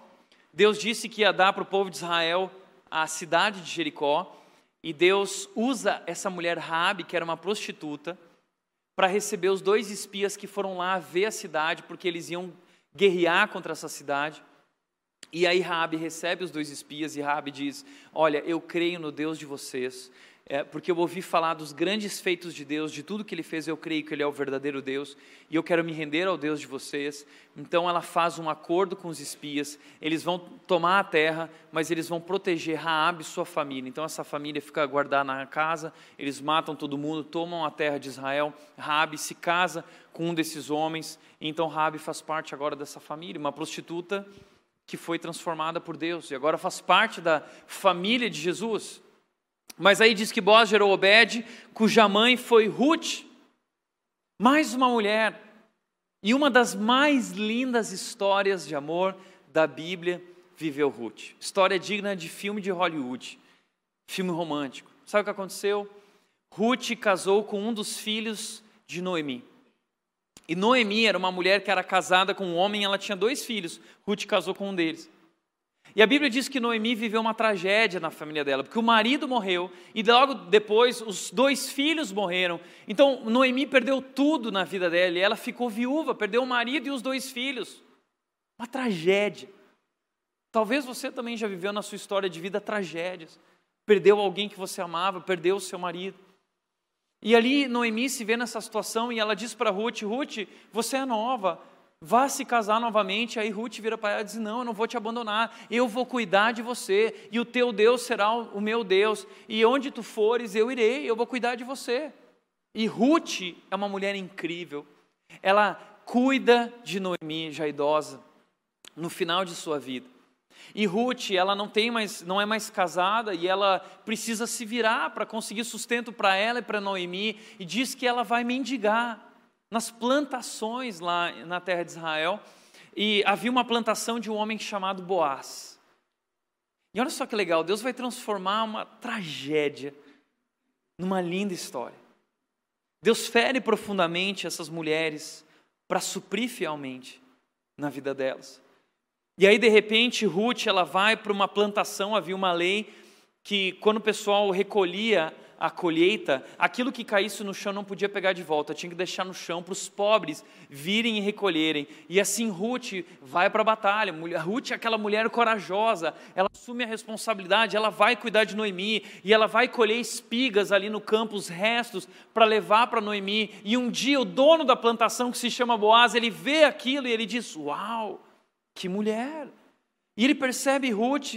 Deus disse que ia dar para o povo de Israel a cidade de Jericó. E Deus usa essa mulher Raabe, que era uma prostituta, para receber os dois espias que foram lá ver a cidade, porque eles iam guerrear contra essa cidade. E aí Raabe recebe os dois espias e Raabe diz: "Olha, eu creio no Deus de vocês, é, porque eu ouvi falar dos grandes feitos de Deus, de tudo que Ele fez, eu creio que Ele é o verdadeiro Deus, e eu quero me render ao Deus de vocês. Então ela faz um acordo com os espias, eles vão tomar a terra, mas eles vão proteger Raabe e sua família. Então essa família fica guardada na casa, eles matam todo mundo, tomam a terra de Israel, Raabe se casa com um desses homens, então Raabe faz parte agora dessa família, uma prostituta que foi transformada por Deus, e agora faz parte da família de Jesus. Mas aí diz que Boaz gerou Obed, cuja mãe foi Ruth, mais uma mulher. E uma das mais lindas histórias de amor da Bíblia viveu Ruth. História digna de filme de Hollywood, filme romântico. Sabe o que aconteceu? Ruth casou com um dos filhos de Noemi. E Noemi era uma mulher que era casada com um homem, ela tinha dois filhos. Ruth casou com um deles. E a Bíblia diz que Noemi viveu uma tragédia na família dela, porque o marido morreu e logo depois os dois filhos morreram. Então Noemi perdeu tudo na vida dela e ela ficou viúva, perdeu o marido e os dois filhos. Uma tragédia. Talvez você também já viveu na sua história de vida tragédias. Perdeu alguém que você amava, perdeu o seu marido. E ali Noemi se vê nessa situação e ela diz para Ruth: Ruth, você é nova, vá se casar novamente. Aí Ruth vira para ela e diz: Não, eu não vou te abandonar, eu vou cuidar de você, e o teu Deus será o meu Deus, e onde tu fores, eu irei, eu vou cuidar de você. E Ruth é uma mulher incrível, ela cuida de Noemi, já idosa, no final de sua vida. E Ruth, ela não tem mais, não é mais casada e ela precisa se virar para conseguir sustento para ela e para Noemi e diz que ela vai mendigar nas plantações lá na terra de Israel, e havia uma plantação de um homem chamado Boaz. E olha só que legal, Deus vai transformar uma tragédia numa linda história. Deus fere profundamente essas mulheres para suprir fielmente na vida delas. E aí, de repente, Ruth ela vai para uma plantação, havia uma lei que quando o pessoal recolhia a colheita, aquilo que caísse no chão não podia pegar de volta, tinha que deixar no chão para os pobres virem e recolherem. E assim Ruth vai para a batalha. Ruth é aquela mulher corajosa, ela assume a responsabilidade, ela vai cuidar de Noemi e ela vai colher espigas ali no campo, os restos, para levar para Noemi. E um dia o dono da plantação, que se chama Boaz, ele vê aquilo e ele diz: Uau, que mulher! E ele percebe Ruth,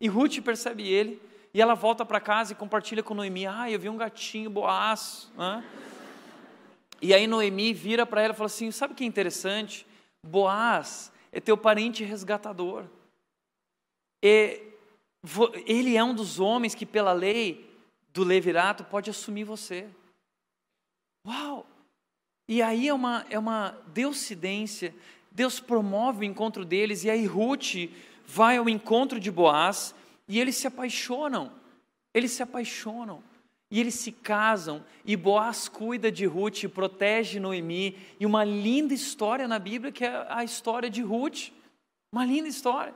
e Ruth percebe ele. E ela volta para casa e compartilha com Noemi: Ah, eu vi um gatinho boaço. E aí Noemi vira para ela e fala assim: Sabe o que é interessante? Boaz é teu parente resgatador. E ele é um dos homens que, pela lei do levirato, pode assumir você. Uau! E aí é uma, é uma deucidência. Deus promove o encontro deles, e aí Ruth vai ao encontro de Boaz e eles se apaixonam, eles se apaixonam. E eles se casam, e Boaz cuida de Ruth, protege Noemi, e uma linda história na Bíblia que é a história de Ruth. Uma linda história.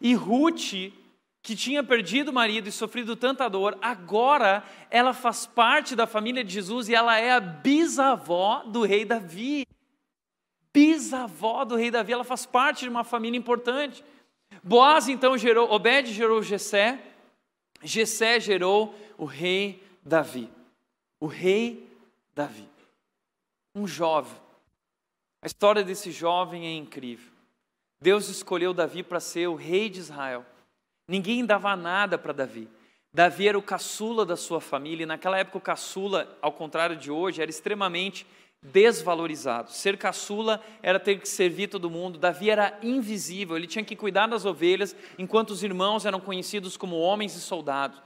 E Ruth, que tinha perdido o marido e sofrido tanta dor, agora ela faz parte da família de Jesus e ela é a bisavó do rei Davi. Bisavó do rei Davi, ela faz parte de uma família importante. Boaz então gerou, Obed gerou Jessé, Jessé gerou o rei Davi. O rei Davi. Um jovem. A história desse jovem é incrível. Deus escolheu Davi para ser o rei de Israel. Ninguém dava nada para Davi. Davi era o caçula da sua família, e naquela época o caçula, ao contrário de hoje, era extremamente desvalorizado. Ser caçula era ter que servir todo mundo. Davi era invisível, ele tinha que cuidar das ovelhas, enquanto os irmãos eram conhecidos como homens e soldados.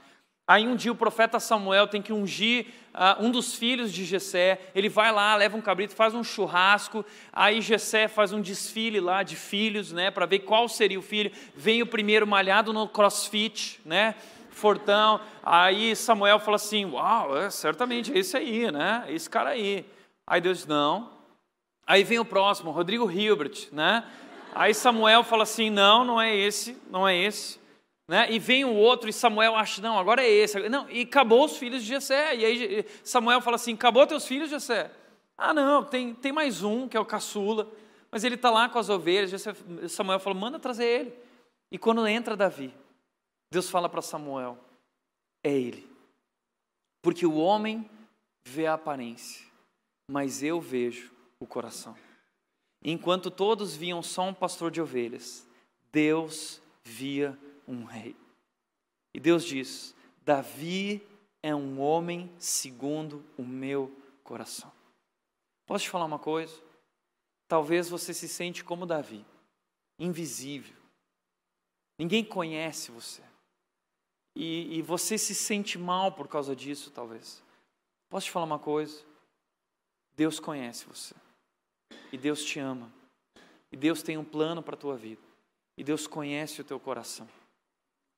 Aí um dia o profeta Samuel tem que ungir uh, um dos filhos de Jessé. Ele vai lá, leva um cabrito, faz um churrasco. Aí Jessé faz um desfile lá de filhos, né, para ver qual seria o filho. Vem o primeiro malhado no CrossFit, né? Fortão. Aí Samuel fala assim: "Uau, é, certamente é esse aí, né? Esse cara aí". Aí Deus não. Aí vem o próximo, Rodrigo Hilbert, né? Aí Samuel fala assim: "Não, não é esse, não é esse". Né? E vem o outro e Samuel acha, não, agora é esse. Não, e acabou os filhos de Jessé. E aí Samuel fala assim, acabou teus filhos, Jessé? Ah, não, tem, tem mais um, que é o caçula. Mas ele está lá com as ovelhas. Jessé, Samuel fala, manda trazer ele. E quando entra Davi, Deus fala para Samuel, é ele. Porque o homem vê a aparência, mas eu vejo o coração. Enquanto todos viam só um pastor de ovelhas, Deus via um rei. E Deus diz: Davi é um homem segundo o meu coração. Posso te falar uma coisa? Talvez você se sente como Davi, invisível. Ninguém conhece você. E, e, você se sente mal por causa disso, talvez. Posso te falar uma coisa? Deus conhece você. E Deus te ama. E Deus tem um plano para a tua vida. E Deus conhece o teu coração.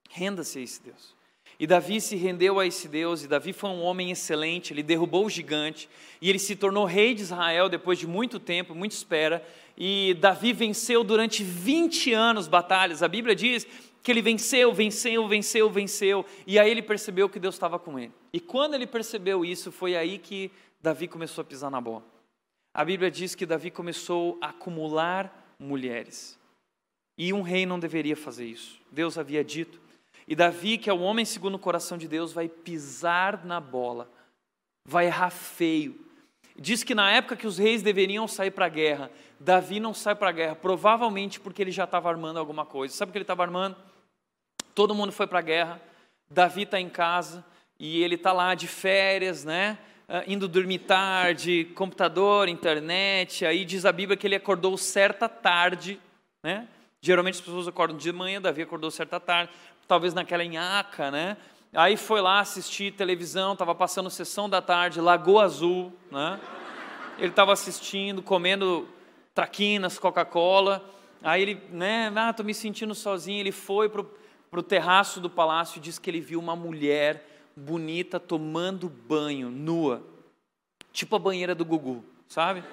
Renda-se a esse Deus. E Davi se rendeu a esse Deus, e Davi foi um homem excelente, ele derrubou o gigante, e ele se tornou rei de Israel depois de muito tempo, muita espera, e Davi venceu durante 20 anos batalhas. A Bíblia diz que ele venceu, venceu, venceu, venceu, e aí ele percebeu que Deus estava com ele. E quando ele percebeu isso, foi aí que Davi começou a pisar na bola. A Bíblia diz que Davi começou a acumular mulheres. E um rei não deveria fazer isso. Deus havia dito e Davi, que é o homem segundo o coração de Deus, vai pisar na bola, vai errar feio. Diz que na época que os reis deveriam sair para a guerra, Davi não sai para a guerra, provavelmente porque ele já estava armando alguma coisa. Sabe o que ele estava armando? Todo mundo foi para a guerra, Davi está em casa e ele está lá de férias, né? Ah, indo dormir tarde, computador, internet. Aí diz a Bíblia que ele acordou certa tarde, né? Geralmente as pessoas acordam de manhã, Davi acordou certa tarde, talvez naquela enhaca, né? Aí foi lá assistir televisão, estava passando sessão da tarde, Lagoa Azul, né? Ele estava assistindo, comendo traquinas, Coca-Cola. Aí ele, né, ah, estou me sentindo sozinho. Ele foi para o terraço do palácio e disse que ele viu uma mulher bonita tomando banho, nua, tipo a banheira do Gugu, sabe?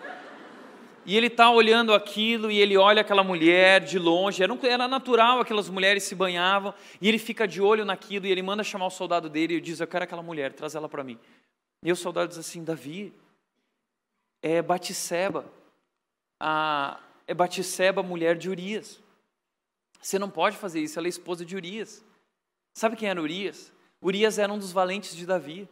E ele está olhando aquilo e ele olha aquela mulher de longe. Era, era natural, aquelas mulheres se banhavam. E ele fica de olho naquilo e ele manda chamar o soldado dele e diz: Eu quero aquela mulher, traz ela para mim. E o soldado diz assim: Davi, é Batisseba. A, é Batisseba, mulher de Urias. Você não pode fazer isso, ela é esposa de Urias. Sabe quem era Urias? Urias era um dos valentes de Davi.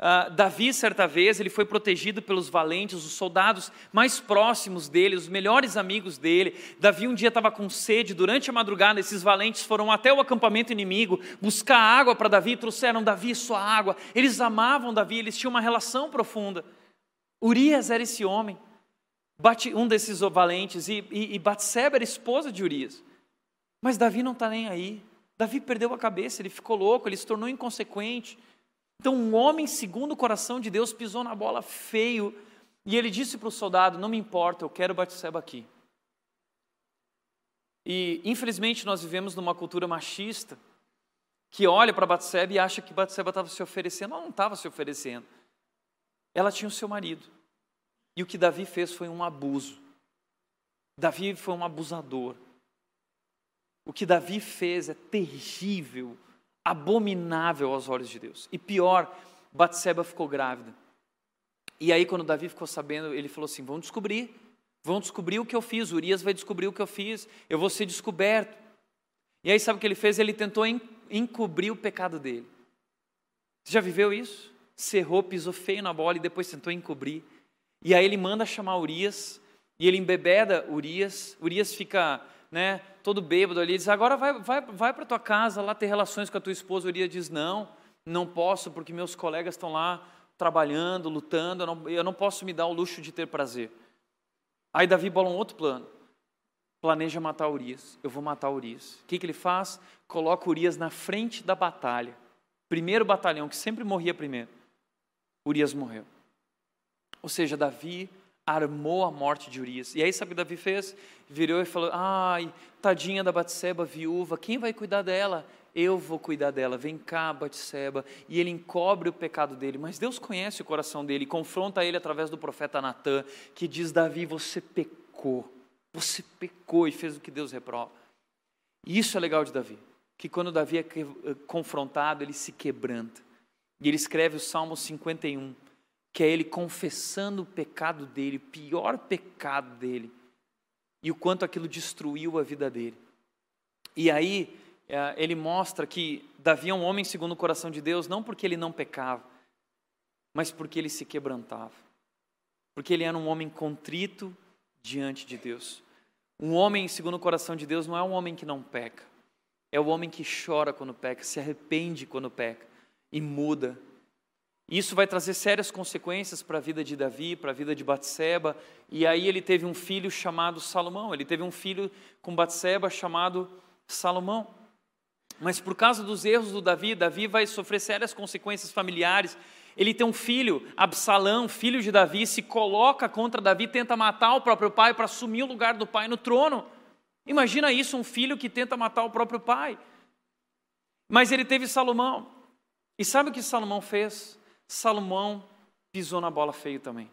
Uh, Davi, certa vez, ele foi protegido pelos valentes, os soldados mais próximos dele, os melhores amigos dele. Davi um dia estava com sede, durante a madrugada, esses valentes foram até o acampamento inimigo buscar água para Davi, trouxeram Davi sua água. Eles amavam Davi, eles tinham uma relação profunda. Urias era esse homem, um desses valentes, e, e, e Batseba era esposa de Urias. Mas Davi não está nem aí. Davi perdeu a cabeça, ele ficou louco, ele se tornou inconsequente. Então, um homem segundo o coração de Deus pisou na bola feio e ele disse para o soldado: Não me importa, eu quero Batseba aqui. E, infelizmente, nós vivemos numa cultura machista que olha para Batseba e acha que Batseba estava se oferecendo. Ela não estava se oferecendo. Ela tinha o seu marido. E o que Davi fez foi um abuso. Davi foi um abusador. O que Davi fez é terrível abominável aos olhos de Deus. E pior, Batseba ficou grávida. E aí, quando Davi ficou sabendo, ele falou assim: vão descobrir, vão descobrir o que eu fiz. Urias vai descobrir o que eu fiz, eu vou ser descoberto. E aí, sabe o que ele fez? Ele tentou encobrir o pecado dele. Você já viveu isso? Cerrou, pisou feio na bola e depois tentou encobrir. E aí ele manda chamar Urias, e ele embebeda Urias. Urias fica né, todo bêbado ali, diz: Agora vai, vai, vai para tua casa lá ter relações com a tua esposa. Urias diz: Não, não posso, porque meus colegas estão lá trabalhando, lutando, eu não, eu não posso me dar o luxo de ter prazer. Aí Davi bola um outro plano. Planeja matar Urias. Eu vou matar Urias. O que, que ele faz? Coloca Urias na frente da batalha. Primeiro batalhão, que sempre morria primeiro. Urias morreu. Ou seja, Davi armou a morte de Urias. E aí sabe o que Davi fez? Virou e falou: "Ai, tadinha da Batseba, viúva, quem vai cuidar dela? Eu vou cuidar dela. Vem cá, Batseba." E ele encobre o pecado dele, mas Deus conhece o coração dele confronta ele através do profeta Natã, que diz: "Davi, você pecou. Você pecou e fez o que Deus reprova." E isso é legal de Davi, que quando Davi é confrontado, ele se quebranta. E ele escreve o Salmo 51 que é ele confessando o pecado dele, o pior pecado dele, e o quanto aquilo destruiu a vida dele. E aí é, ele mostra que Davi é um homem segundo o coração de Deus, não porque ele não pecava, mas porque ele se quebrantava, porque ele era um homem contrito diante de Deus. Um homem segundo o coração de Deus não é um homem que não peca, é o homem que chora quando peca, se arrepende quando peca e muda isso vai trazer sérias consequências para a vida de Davi, para a vida de Batseba. E aí ele teve um filho chamado Salomão. Ele teve um filho com Batseba chamado Salomão. Mas por causa dos erros do Davi, Davi vai sofrer sérias consequências familiares. Ele tem um filho, Absalão, filho de Davi, se coloca contra Davi, tenta matar o próprio pai para assumir o lugar do pai no trono. Imagina isso, um filho que tenta matar o próprio pai. Mas ele teve Salomão. E sabe o que Salomão fez? Salomão pisou na bola feio também.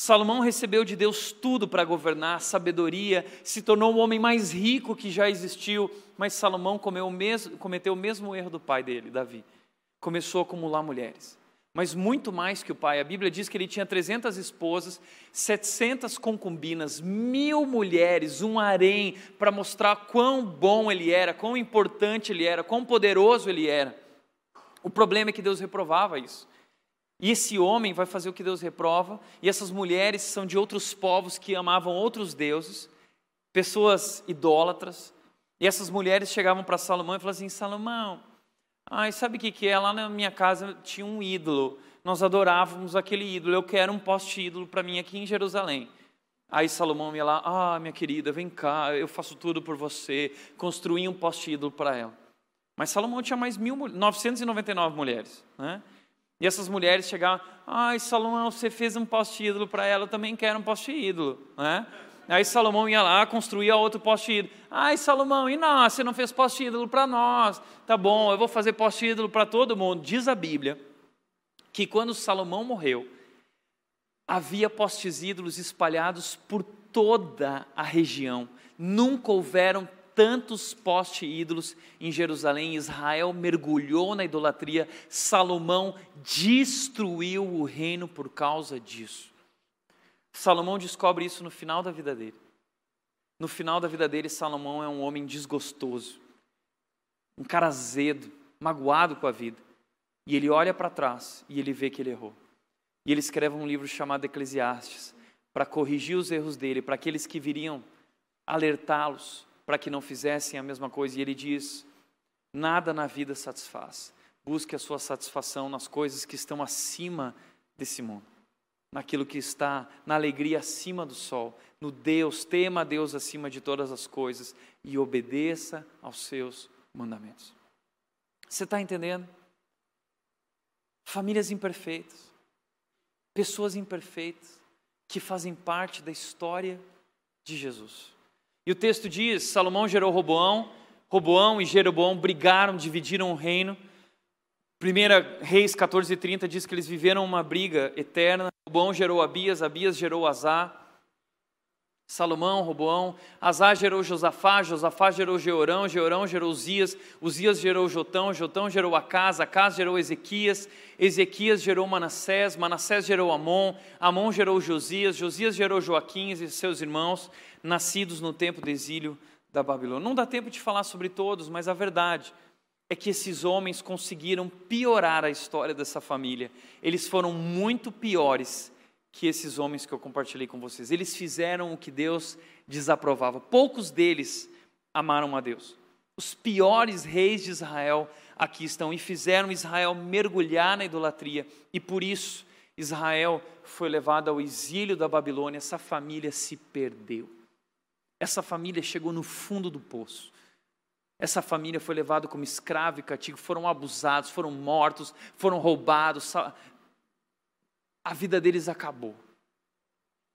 Salomão recebeu de Deus tudo para governar, sabedoria, se tornou o homem mais rico que já existiu, mas Salomão o mesmo, cometeu o mesmo erro do pai dele, Davi. Começou a acumular mulheres, mas muito mais que o pai. A Bíblia diz que ele tinha 300 esposas, 700 concubinas, mil mulheres, um harém, para mostrar quão bom ele era, quão importante ele era, quão poderoso ele era. O problema é que Deus reprovava isso. E esse homem vai fazer o que Deus reprova, e essas mulheres são de outros povos que amavam outros deuses, pessoas idólatras. E essas mulheres chegavam para Salomão e falavam assim: Salomão, ai, sabe o que, que é? Lá na minha casa tinha um ídolo, nós adorávamos aquele ídolo, eu quero um poste ídolo para mim aqui em Jerusalém. Aí Salomão ia lá, ah, minha querida, vem cá, eu faço tudo por você, construí um poste ídolo para ela. Mas Salomão tinha mais mil, 999 mulheres, né? E essas mulheres chegavam, ai, Salomão, você fez um poste ídolo para ela, eu também quero um poste ídolo, né? Aí Salomão ia lá, construía outro poste ídolo. Ai, Salomão, e nós? Você não fez poste ídolo para nós? Tá bom, eu vou fazer poste ídolo para todo mundo. Diz a Bíblia que quando Salomão morreu, havia postes ídolos espalhados por toda a região. Nunca houveram tantos postes ídolos em Jerusalém, Israel mergulhou na idolatria, Salomão destruiu o reino por causa disso. Salomão descobre isso no final da vida dele. No final da vida dele, Salomão é um homem desgostoso, um cara azedo, magoado com a vida. E ele olha para trás e ele vê que ele errou. E ele escreve um livro chamado Eclesiastes para corrigir os erros dele, para aqueles que viriam alertá-los para que não fizessem a mesma coisa. E ele diz: nada na vida satisfaz. Busque a sua satisfação nas coisas que estão acima desse mundo, naquilo que está na alegria acima do sol, no Deus, tema a Deus acima de todas as coisas e obedeça aos seus mandamentos. Você está entendendo? Famílias imperfeitas, pessoas imperfeitas que fazem parte da história de Jesus. E o texto diz: Salomão gerou Roboão, Roboão e Jeroboão brigaram, dividiram o reino. 1 Reis 14:30 diz que eles viveram uma briga eterna. Roboão gerou Abias, Abias gerou Azá. Salomão, Roboão, Azá gerou Josafá, Josafá gerou Georão, Georão gerou Uzias, Uzias gerou Jotão, Jotão gerou Acas, Acas gerou Ezequias, Ezequias gerou Manassés, Manassés gerou Amon, Amon gerou Josias, Josias gerou Joaquim e seus irmãos, nascidos no tempo do exílio da Babilônia. Não dá tempo de falar sobre todos, mas a verdade é que esses homens conseguiram piorar a história dessa família. Eles foram muito piores que esses homens que eu compartilhei com vocês. Eles fizeram o que Deus desaprovava. Poucos deles amaram a Deus. Os piores reis de Israel aqui estão e fizeram Israel mergulhar na idolatria. E por isso Israel foi levado ao exílio da Babilônia. Essa família se perdeu. Essa família chegou no fundo do poço. Essa família foi levada como escravo e cativo, foram abusados, foram mortos, foram roubados. A vida deles acabou.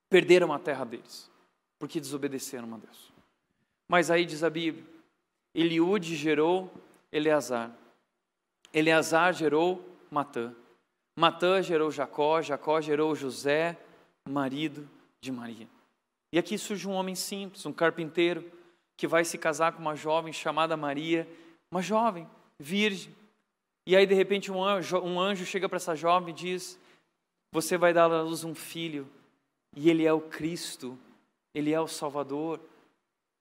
Perderam a terra deles, porque desobedeceram a Deus. Mas aí diz a Bíblia: Eliúde gerou Eleazar. Eleazar gerou Matã. Matã gerou Jacó, Jacó gerou José, marido de Maria. E aqui surge um homem simples, um carpinteiro, que vai se casar com uma jovem chamada Maria, uma jovem, virgem. E aí, de repente, um anjo, um anjo chega para essa jovem e diz: Você vai dar à luz um filho, e ele é o Cristo, ele é o Salvador.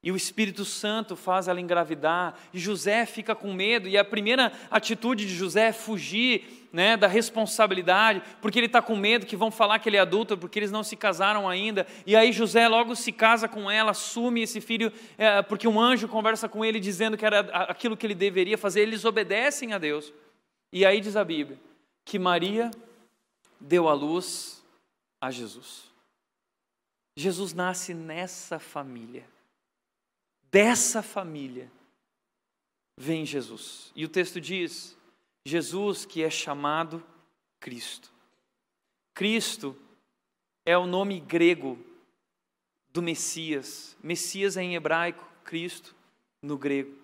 E o Espírito Santo faz ela engravidar, e José fica com medo, e a primeira atitude de José é fugir né, da responsabilidade, porque ele está com medo que vão falar que ele é adulto, porque eles não se casaram ainda. E aí José logo se casa com ela, assume esse filho, é, porque um anjo conversa com ele dizendo que era aquilo que ele deveria fazer, eles obedecem a Deus. E aí diz a Bíblia que Maria deu à luz a Jesus. Jesus nasce nessa família dessa família vem Jesus. E o texto diz: Jesus que é chamado Cristo. Cristo é o nome grego do Messias. Messias é em hebraico, Cristo no grego.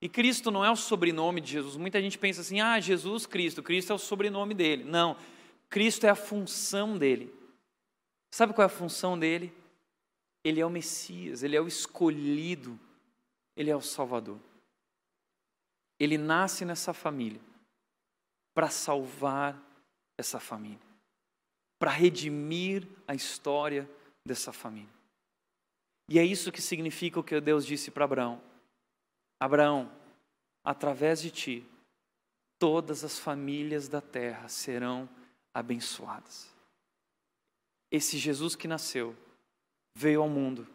E Cristo não é o sobrenome de Jesus. Muita gente pensa assim: ah, Jesus Cristo, Cristo é o sobrenome dele. Não, Cristo é a função dele. Sabe qual é a função dele? Ele é o Messias, ele é o escolhido ele é o Salvador. Ele nasce nessa família para salvar essa família, para redimir a história dessa família. E é isso que significa o que Deus disse para Abraão: Abraão, através de ti, todas as famílias da terra serão abençoadas. Esse Jesus que nasceu veio ao mundo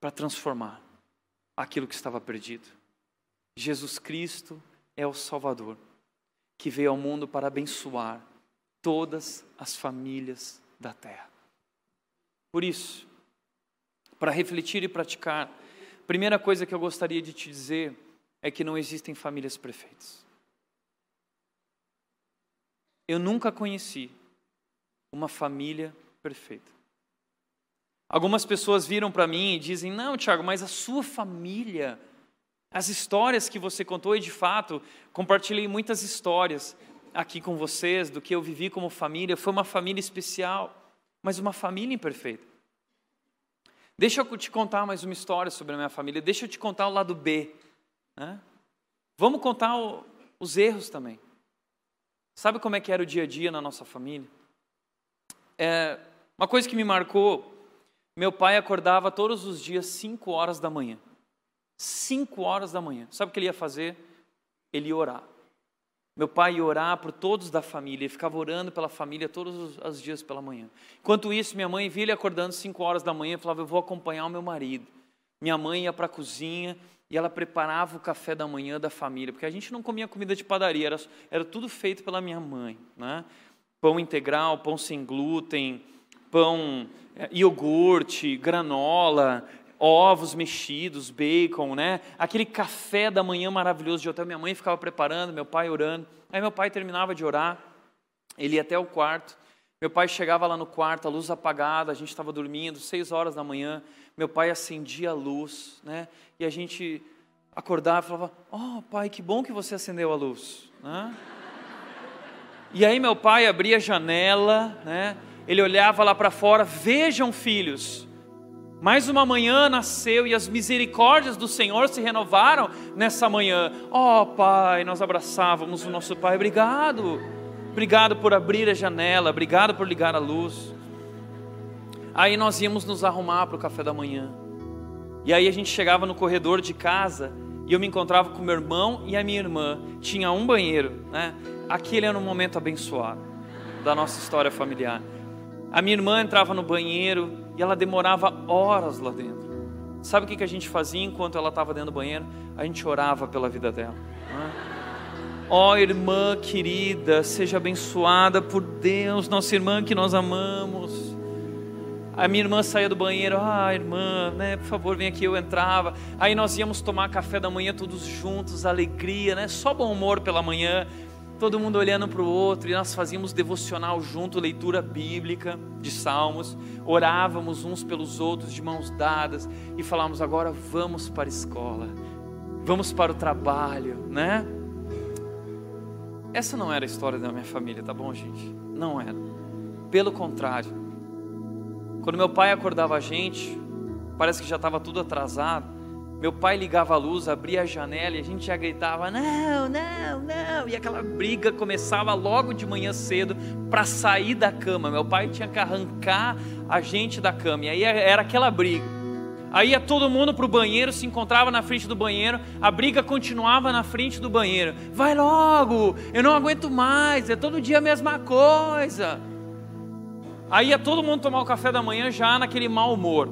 para transformar aquilo que estava perdido. Jesus Cristo é o Salvador, que veio ao mundo para abençoar todas as famílias da terra. Por isso, para refletir e praticar, a primeira coisa que eu gostaria de te dizer é que não existem famílias perfeitas. Eu nunca conheci uma família perfeita. Algumas pessoas viram para mim e dizem: Não, Tiago, mas a sua família, as histórias que você contou, e de fato, compartilhei muitas histórias aqui com vocês do que eu vivi como família. Foi uma família especial, mas uma família imperfeita. Deixa eu te contar mais uma história sobre a minha família. Deixa eu te contar o lado B. Né? Vamos contar o, os erros também. Sabe como é que era o dia a dia na nossa família? É, uma coisa que me marcou meu pai acordava todos os dias 5 horas da manhã. 5 horas da manhã. Sabe o que ele ia fazer? Ele ia orar. Meu pai ia orar por todos da família, ele ficava orando pela família todos os dias pela manhã. Enquanto isso, minha mãe via ele acordando 5 horas da manhã e falava: Eu vou acompanhar o meu marido. Minha mãe ia para a cozinha e ela preparava o café da manhã da família, porque a gente não comia comida de padaria, era, era tudo feito pela minha mãe. Né? Pão integral, pão sem glúten, pão, é, iogurte, granola, ovos mexidos, bacon, né? Aquele café da manhã maravilhoso de hotel. Minha mãe ficava preparando, meu pai orando. Aí meu pai terminava de orar, ele ia até o quarto. Meu pai chegava lá no quarto, a luz apagada, a gente estava dormindo, seis horas da manhã. Meu pai acendia a luz, né? E a gente acordava e falava: Oh, pai, que bom que você acendeu a luz, né? E aí meu pai abria a janela, né? ele olhava lá para fora: Vejam, filhos, mais uma manhã nasceu e as misericórdias do Senhor se renovaram nessa manhã. Oh, Pai, nós abraçávamos o nosso Pai, obrigado, obrigado por abrir a janela, obrigado por ligar a luz. Aí nós íamos nos arrumar para o café da manhã. E aí a gente chegava no corredor de casa e eu me encontrava com meu irmão e a minha irmã. Tinha um banheiro, né? Aquele era um momento abençoado da nossa história familiar. A minha irmã entrava no banheiro e ela demorava horas lá dentro. Sabe o que a gente fazia enquanto ela estava dentro do banheiro? A gente orava pela vida dela. Né? Ó oh, irmã querida, seja abençoada por Deus, nossa irmã que nós amamos. A minha irmã saía do banheiro, ah, irmã, né, por favor, vem aqui. Eu entrava. Aí nós íamos tomar café da manhã todos juntos, alegria, né? Só bom humor pela manhã todo mundo olhando para o outro, e nós fazíamos devocional junto, leitura bíblica de salmos, orávamos uns pelos outros de mãos dadas e falávamos: agora vamos para a escola, vamos para o trabalho, né? Essa não era a história da minha família, tá bom, gente? Não era. Pelo contrário, quando meu pai acordava a gente, parece que já estava tudo atrasado. Meu pai ligava a luz, abria a janela e a gente já gritava: não, não, não. E aquela briga começava logo de manhã cedo para sair da cama. Meu pai tinha que arrancar a gente da cama. E aí era aquela briga. Aí ia todo mundo para o banheiro, se encontrava na frente do banheiro, a briga continuava na frente do banheiro. Vai logo, eu não aguento mais, é todo dia a mesma coisa. Aí ia todo mundo tomar o café da manhã já naquele mau humor.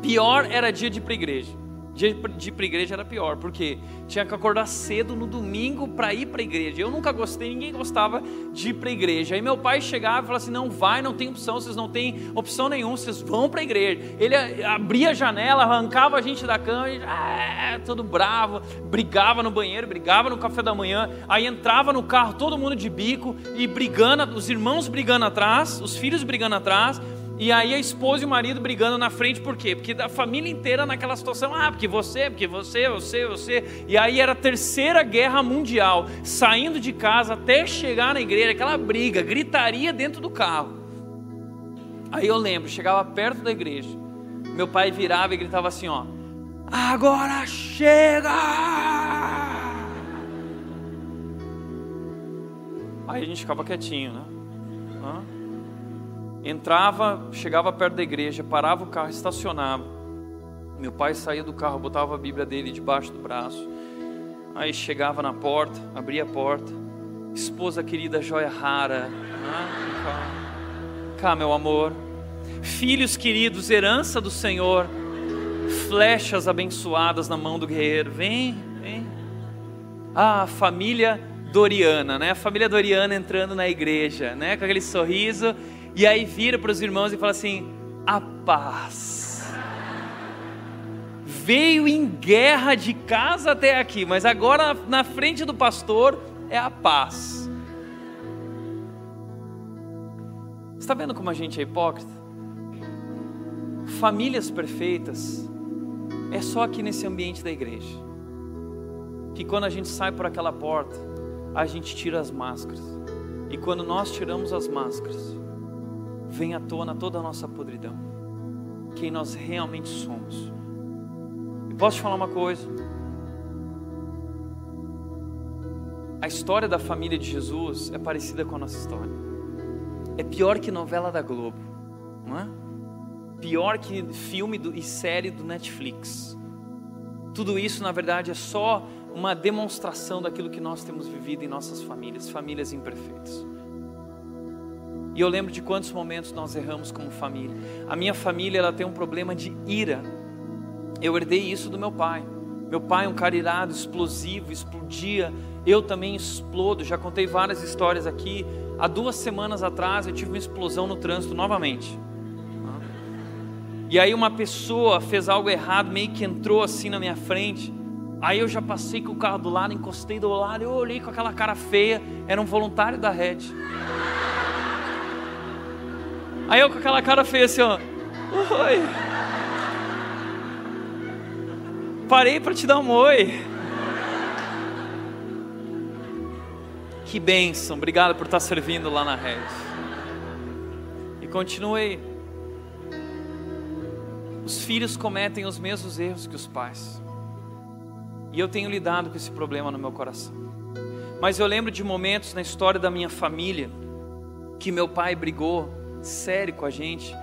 Pior era dia de ir para a igreja. Dia de ir para a igreja era pior, porque tinha que acordar cedo no domingo para ir para a igreja. Eu nunca gostei, ninguém gostava de ir para a igreja. Aí meu pai chegava e falava assim: não vai, não tem opção, vocês não têm opção nenhuma, vocês vão para a igreja. Ele abria a janela, arrancava a gente da cama, e, ah, todo bravo, brigava no banheiro, brigava no café da manhã. Aí entrava no carro, todo mundo de bico e brigando, os irmãos brigando atrás, os filhos brigando atrás. E aí a esposa e o marido brigando na frente, por quê? Porque a família inteira naquela situação, ah, porque você, porque você, você, você. E aí era a terceira guerra mundial, saindo de casa até chegar na igreja, aquela briga, gritaria dentro do carro. Aí eu lembro, chegava perto da igreja, meu pai virava e gritava assim, ó, agora chega! Aí a gente ficava quietinho, né? Hã? Entrava, chegava perto da igreja, parava o carro, estacionava. Meu pai saía do carro, botava a Bíblia dele debaixo do braço. Aí chegava na porta, abria a porta. Esposa querida, joia rara. Ah, cá. meu amor. Filhos queridos, herança do Senhor. Flechas abençoadas na mão do guerreiro. Vem, vem. Ah, família Doriana, né? A família Doriana entrando na igreja, né? Com aquele sorriso e aí vira para os irmãos e fala assim: a paz. Veio em guerra de casa até aqui, mas agora na frente do pastor é a paz. Está vendo como a gente é hipócrita? Famílias perfeitas é só aqui nesse ambiente da igreja. Que quando a gente sai por aquela porta, a gente tira as máscaras. E quando nós tiramos as máscaras, vem à tona toda a nossa podridão, quem nós realmente somos. E posso te falar uma coisa? A história da família de Jesus é parecida com a nossa história. É pior que novela da Globo, não é? Pior que filme do, e série do Netflix. Tudo isso, na verdade, é só uma demonstração daquilo que nós temos vivido em nossas famílias, famílias imperfeitas. E eu lembro de quantos momentos nós erramos como família. A minha família ela tem um problema de ira. Eu herdei isso do meu pai. Meu pai é um cara irado, explosivo, explodia. Eu também explodo. Já contei várias histórias aqui. Há duas semanas atrás eu tive uma explosão no trânsito novamente. E aí uma pessoa fez algo errado, meio que entrou assim na minha frente. Aí eu já passei com o carro do lado, encostei do lado, eu olhei com aquela cara feia, era um voluntário da rede. Aí eu com aquela cara feia assim, ó. Oi. Parei para te dar um oi. Que bênção, obrigado por estar servindo lá na rede. E continuei. Os filhos cometem os mesmos erros que os pais. E eu tenho lidado com esse problema no meu coração. Mas eu lembro de momentos na história da minha família que meu pai brigou sério com a gente,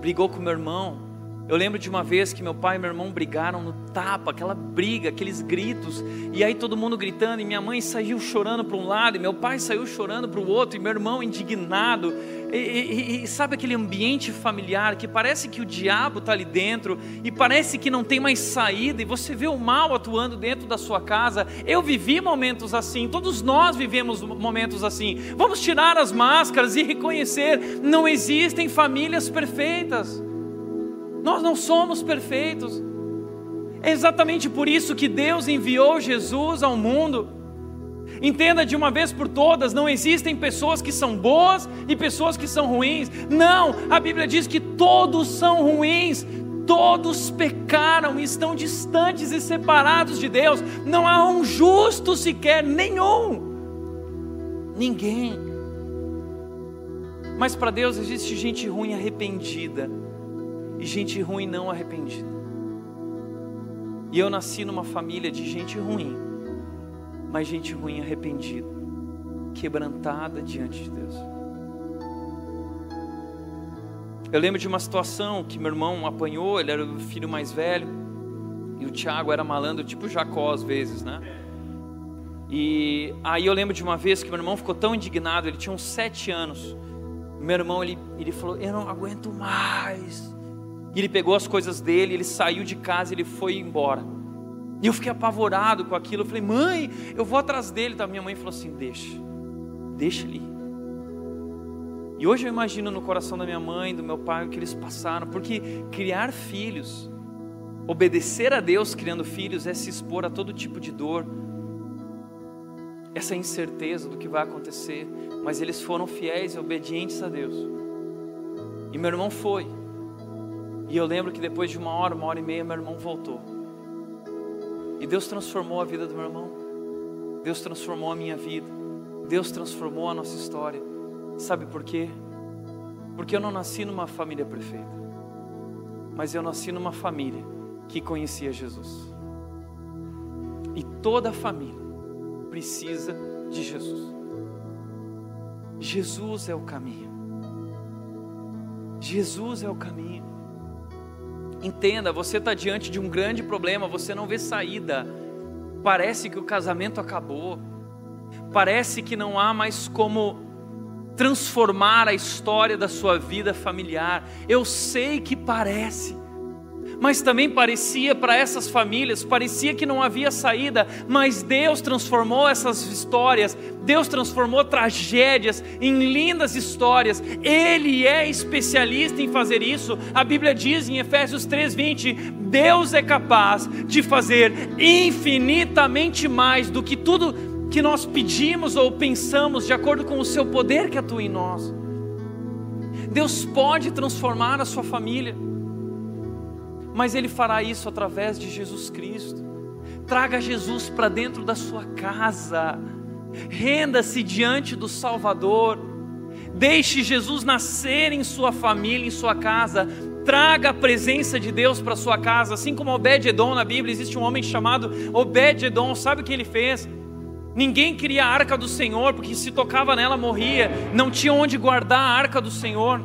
brigou com meu irmão, Eu lembro de uma vez que meu pai e meu irmão brigaram no tapa, aquela briga, aqueles gritos, e aí todo mundo gritando, e minha mãe saiu chorando para um lado, e meu pai saiu chorando para o outro, e meu irmão indignado. E, e, e, sabe aquele ambiente familiar que parece que o diabo está ali dentro e parece que não tem mais saída, e você vê o mal atuando dentro da sua casa. Eu vivi momentos assim, todos nós vivemos momentos assim. Vamos tirar as máscaras e reconhecer: não existem famílias perfeitas. Nós não somos perfeitos. É exatamente por isso que Deus enviou Jesus ao mundo. Entenda de uma vez por todas: não existem pessoas que são boas e pessoas que são ruins. Não, a Bíblia diz que todos são ruins, todos pecaram e estão distantes e separados de Deus. Não há um justo sequer, nenhum. Ninguém. Mas para Deus existe gente ruim arrependida e gente ruim não arrependida. E eu nasci numa família de gente ruim, mas gente ruim arrependida, quebrantada diante de Deus. Eu lembro de uma situação que meu irmão apanhou, ele era o filho mais velho, e o Tiago era malandro, tipo Jacó às vezes, né? E aí eu lembro de uma vez que meu irmão ficou tão indignado, ele tinha uns sete anos. Meu irmão, ele, ele falou: Eu não aguento mais. E ele pegou as coisas dele, ele saiu de casa, ele foi embora. E eu fiquei apavorado com aquilo. Eu falei, mãe, eu vou atrás dele. Tá? Minha mãe falou assim: deixa, deixa ele. E hoje eu imagino no coração da minha mãe, do meu pai, o que eles passaram, porque criar filhos, obedecer a Deus criando filhos, é se expor a todo tipo de dor, essa incerteza do que vai acontecer, mas eles foram fiéis e obedientes a Deus. E meu irmão foi. E eu lembro que depois de uma hora, uma hora e meia, meu irmão voltou. E Deus transformou a vida do meu irmão. Deus transformou a minha vida. Deus transformou a nossa história. Sabe por quê? Porque eu não nasci numa família perfeita. Mas eu nasci numa família que conhecia Jesus. E toda família precisa de Jesus. Jesus é o caminho. Jesus é o caminho. Entenda, você está diante de um grande problema, você não vê saída. Parece que o casamento acabou. Parece que não há mais como transformar a história da sua vida familiar. Eu sei que parece mas também parecia para essas famílias, parecia que não havia saída, mas Deus transformou essas histórias, Deus transformou tragédias em lindas histórias. Ele é especialista em fazer isso. A Bíblia diz em Efésios 3:20, Deus é capaz de fazer infinitamente mais do que tudo que nós pedimos ou pensamos, de acordo com o seu poder que atua em nós. Deus pode transformar a sua família mas Ele fará isso através de Jesus Cristo. Traga Jesus para dentro da sua casa, renda-se diante do Salvador, deixe Jesus nascer em sua família, em sua casa, traga a presença de Deus para sua casa, assim como Obed-edom na Bíblia, existe um homem chamado Obed-edom, sabe o que ele fez? Ninguém queria a arca do Senhor, porque se tocava nela morria, não tinha onde guardar a arca do Senhor.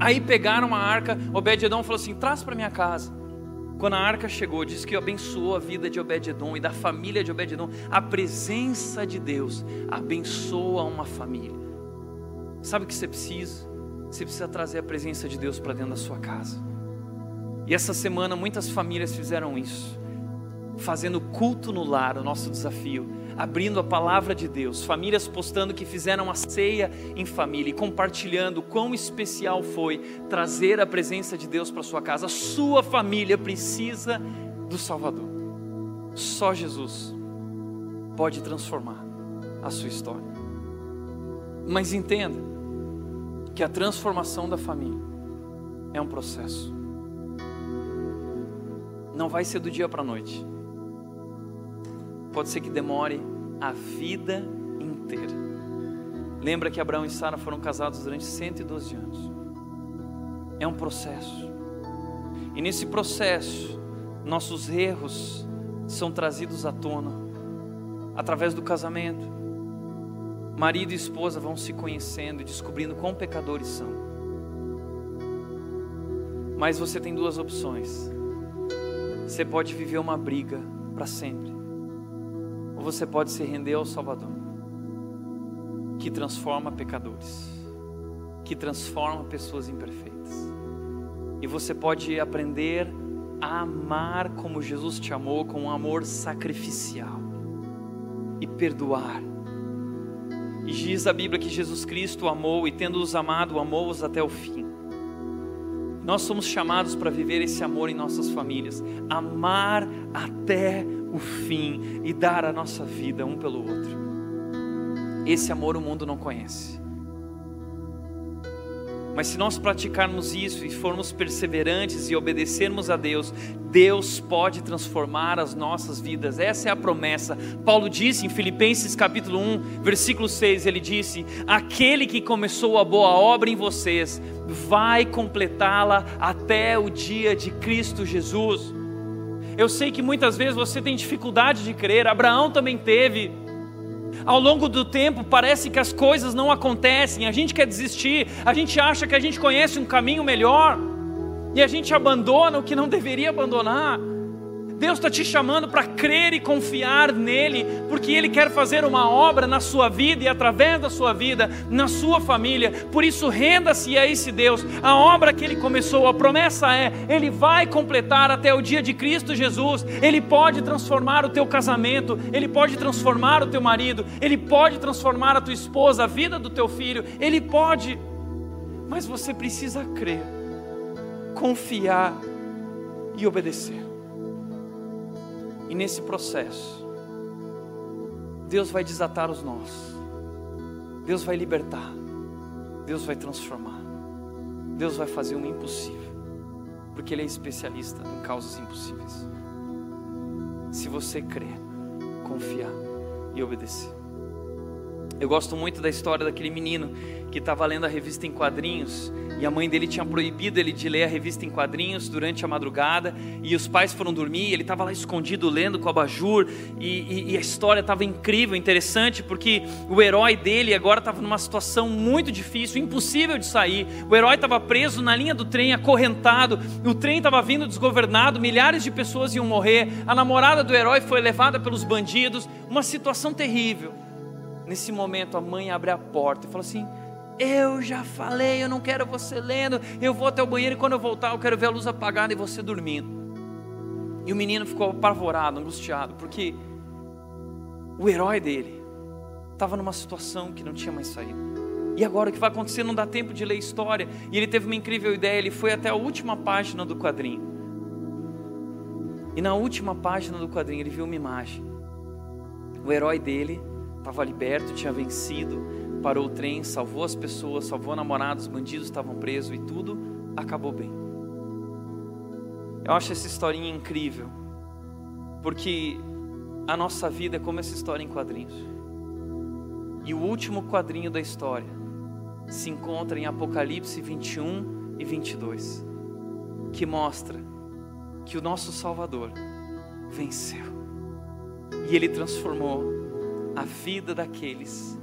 Aí pegaram a arca, Obed-edom falou assim: traz para minha casa. Quando a arca chegou, disse que abençoou a vida de Obed-edom e da família de Obed-edom. A presença de Deus abençoa uma família. Sabe o que você precisa? Você precisa trazer a presença de Deus para dentro da sua casa. E essa semana muitas famílias fizeram isso, fazendo culto no lar, o nosso desafio abrindo a palavra de Deus, famílias postando que fizeram a ceia em família e compartilhando quão especial foi trazer a presença de Deus para sua casa. Sua família precisa do Salvador. Só Jesus pode transformar a sua história. Mas entenda que a transformação da família é um processo. Não vai ser do dia para a noite pode ser que demore a vida inteira. Lembra que Abraão e Sara foram casados durante 112 anos. É um processo. E nesse processo, nossos erros são trazidos à tona através do casamento. Marido e esposa vão se conhecendo e descobrindo quão pecadores são. Mas você tem duas opções. Você pode viver uma briga para sempre, ou você pode se render ao Salvador, que transforma pecadores, que transforma pessoas imperfeitas. E você pode aprender a amar como Jesus te amou, com um amor sacrificial, e perdoar. E diz a Bíblia que Jesus Cristo amou e, tendo-os amado, amou-os até o fim. Nós somos chamados para viver esse amor em nossas famílias, amar até o fim e dar a nossa vida um pelo outro. Esse amor o mundo não conhece. Mas se nós praticarmos isso e formos perseverantes e obedecermos a Deus, Deus pode transformar as nossas vidas. Essa é a promessa. Paulo disse em Filipenses capítulo 1, versículo 6, ele disse: "Aquele que começou a boa obra em vocês, vai completá-la até o dia de Cristo Jesus." Eu sei que muitas vezes você tem dificuldade de crer, Abraão também teve. Ao longo do tempo, parece que as coisas não acontecem, a gente quer desistir, a gente acha que a gente conhece um caminho melhor, e a gente abandona o que não deveria abandonar. Deus está te chamando para crer e confiar nele, porque Ele quer fazer uma obra na sua vida e através da sua vida, na sua família. Por isso, renda-se a esse Deus. A obra que Ele começou, a promessa é: Ele vai completar até o dia de Cristo Jesus. Ele pode transformar o teu casamento, Ele pode transformar o teu marido, Ele pode transformar a tua esposa, a vida do teu filho. Ele pode, mas você precisa crer, confiar e obedecer. E nesse processo, Deus vai desatar os nós, Deus vai libertar, Deus vai transformar, Deus vai fazer o impossível, porque Ele é especialista em causas impossíveis. Se você crer, confiar e obedecer. Eu gosto muito da história daquele menino que estava lendo a revista em quadrinhos e a mãe dele tinha proibido ele de ler a revista em quadrinhos durante a madrugada e os pais foram dormir ele estava lá escondido lendo com abajur e, e, e a história estava incrível, interessante porque o herói dele agora estava numa situação muito difícil, impossível de sair. O herói estava preso na linha do trem, acorrentado, o trem estava vindo desgovernado, milhares de pessoas iam morrer, a namorada do herói foi levada pelos bandidos, uma situação terrível. Nesse momento a mãe abre a porta e fala assim: eu já falei, eu não quero você lendo. Eu vou até o banheiro e quando eu voltar, eu quero ver a luz apagada e você dormindo. E o menino ficou apavorado, angustiado, porque o herói dele estava numa situação que não tinha mais saído. E agora o que vai acontecer? Não dá tempo de ler história. E ele teve uma incrível ideia. Ele foi até a última página do quadrinho. E na última página do quadrinho ele viu uma imagem. O herói dele estava liberto, tinha vencido, parou o trem, salvou as pessoas, salvou namorados, bandidos estavam presos e tudo acabou bem. Eu acho essa historinha incrível, porque a nossa vida é como essa história em quadrinhos. E o último quadrinho da história se encontra em Apocalipse 21 e 22, que mostra que o nosso Salvador venceu e ele transformou a vida daqueles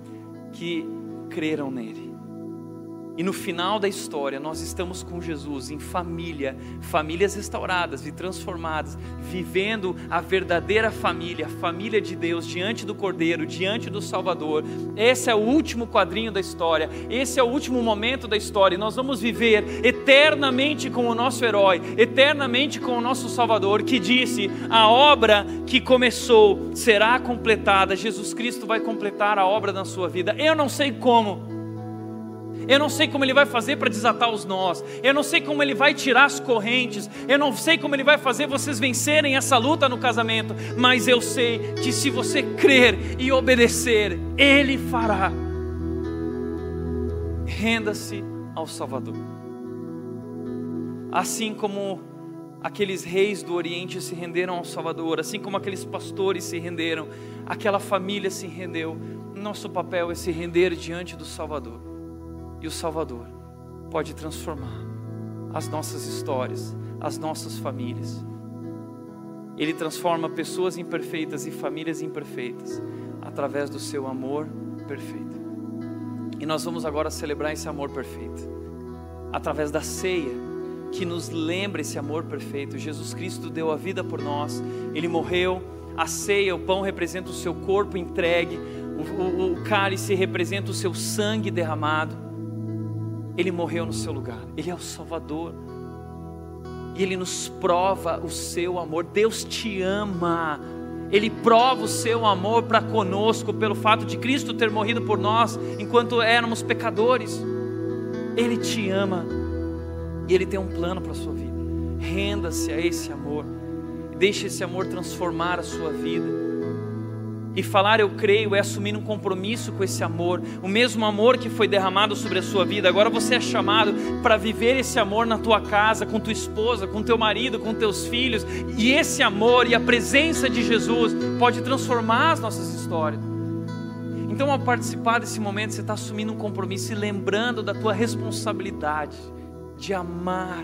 que creram nele. E no final da história, nós estamos com Jesus em família, famílias restauradas e transformadas, vivendo a verdadeira família, a família de Deus, diante do Cordeiro, diante do Salvador. Esse é o último quadrinho da história, esse é o último momento da história, e nós vamos viver eternamente com o nosso herói, eternamente com o nosso Salvador, que disse: a obra que começou será completada, Jesus Cristo vai completar a obra na sua vida. Eu não sei como eu não sei como Ele vai fazer para desatar os nós. Eu não sei como Ele vai tirar as correntes. Eu não sei como Ele vai fazer vocês vencerem essa luta no casamento. Mas eu sei que se você crer e obedecer, Ele fará. Renda-se ao Salvador. Assim como aqueles reis do Oriente se renderam ao Salvador, assim como aqueles pastores se renderam, aquela família se rendeu. Nosso papel é se render diante do Salvador o Salvador pode transformar as nossas histórias, as nossas famílias. Ele transforma pessoas imperfeitas e famílias imperfeitas através do seu amor perfeito. E nós vamos agora celebrar esse amor perfeito através da ceia. que nos lembra esse amor perfeito. Jesus Cristo deu a vida por nós, ele morreu. A ceia, o pão representa o seu corpo entregue, o, o, o cálice representa o seu sangue derramado. Ele morreu no seu lugar, ele é o Salvador. E ele nos prova o seu amor. Deus te ama. Ele prova o seu amor para conosco pelo fato de Cristo ter morrido por nós enquanto éramos pecadores. Ele te ama e ele tem um plano para a sua vida. Renda-se a esse amor. Deixe esse amor transformar a sua vida. E falar eu creio é assumir um compromisso com esse amor, o mesmo amor que foi derramado sobre a sua vida. Agora você é chamado para viver esse amor na tua casa, com tua esposa, com teu marido, com teus filhos. E esse amor e a presença de Jesus pode transformar as nossas histórias. Então, ao participar desse momento, você está assumindo um compromisso e lembrando da tua responsabilidade de amar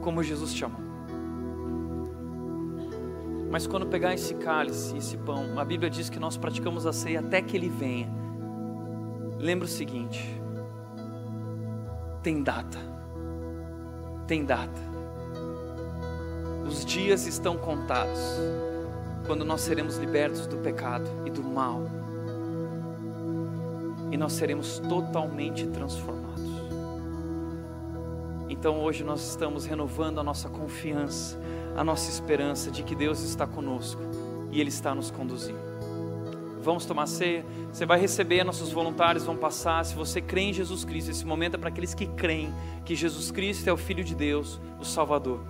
como Jesus te amou. Mas quando pegar esse cálice, esse pão, a Bíblia diz que nós praticamos a ceia até que ele venha. Lembra o seguinte: tem data, tem data. Os dias estão contados quando nós seremos libertos do pecado e do mal, e nós seremos totalmente transformados. Então hoje nós estamos renovando a nossa confiança a nossa esperança de que Deus está conosco e Ele está nos conduzindo. Vamos tomar ceia, você vai receber, nossos voluntários vão passar. Se você crê em Jesus Cristo, esse momento é para aqueles que creem que Jesus Cristo é o Filho de Deus, o Salvador.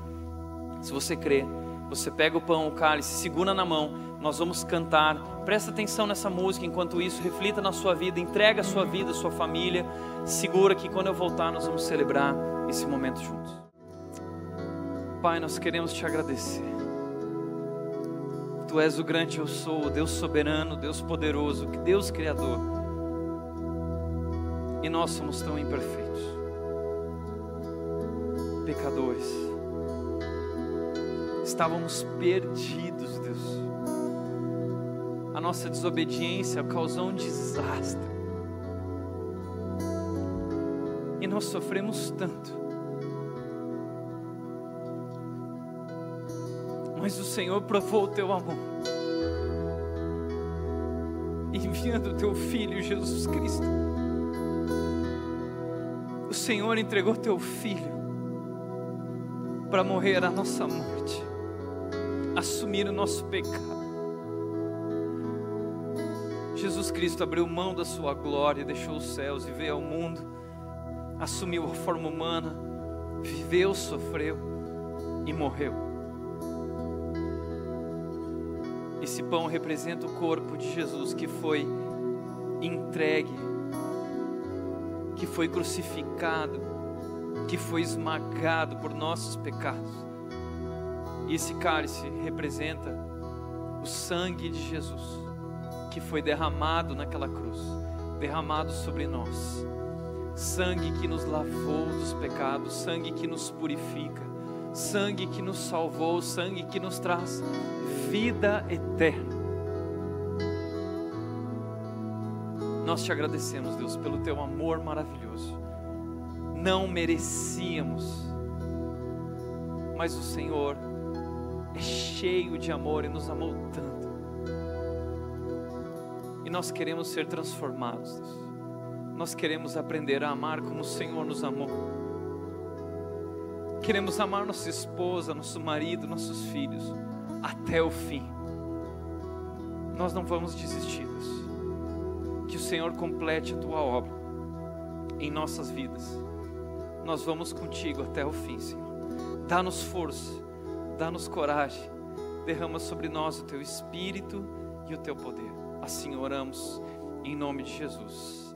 Se você crê, você pega o pão, o cálice, segura na mão, nós vamos cantar. Presta atenção nessa música, enquanto isso, reflita na sua vida, entrega a sua vida, a sua família. Segura que quando eu voltar, nós vamos celebrar esse momento juntos. Pai, nós queremos te agradecer. Tu és o grande eu sou, o Deus soberano, Deus poderoso, Deus criador. E nós somos tão imperfeitos, pecadores. Estávamos perdidos, Deus. A nossa desobediência causou um desastre. E nós sofremos tanto. Mas o Senhor provou o teu amor, enviando o teu Filho Jesus Cristo. O Senhor entregou teu Filho para morrer a nossa morte, assumir o nosso pecado. Jesus Cristo abriu mão da sua glória, deixou os céus e veio ao mundo, assumiu a forma humana, viveu, sofreu e morreu Esse pão representa o corpo de Jesus que foi entregue, que foi crucificado, que foi esmagado por nossos pecados. E esse cálice representa o sangue de Jesus, que foi derramado naquela cruz, derramado sobre nós. Sangue que nos lavou dos pecados, sangue que nos purifica, sangue que nos salvou, sangue que nos traz vida eterna. Nós te agradecemos, Deus, pelo teu amor maravilhoso. Não merecíamos, mas o Senhor é cheio de amor e nos amou tanto. E nós queremos ser transformados. Deus. Nós queremos aprender a amar como o Senhor nos amou. Queremos amar nossa esposa, nosso marido, nossos filhos até o fim. Nós não vamos desistir. Que o Senhor complete a tua obra em nossas vidas. Nós vamos contigo até o fim, Senhor. Dá-nos força, dá-nos coragem. Derrama sobre nós o teu espírito e o teu poder. Assim oramos em nome de Jesus.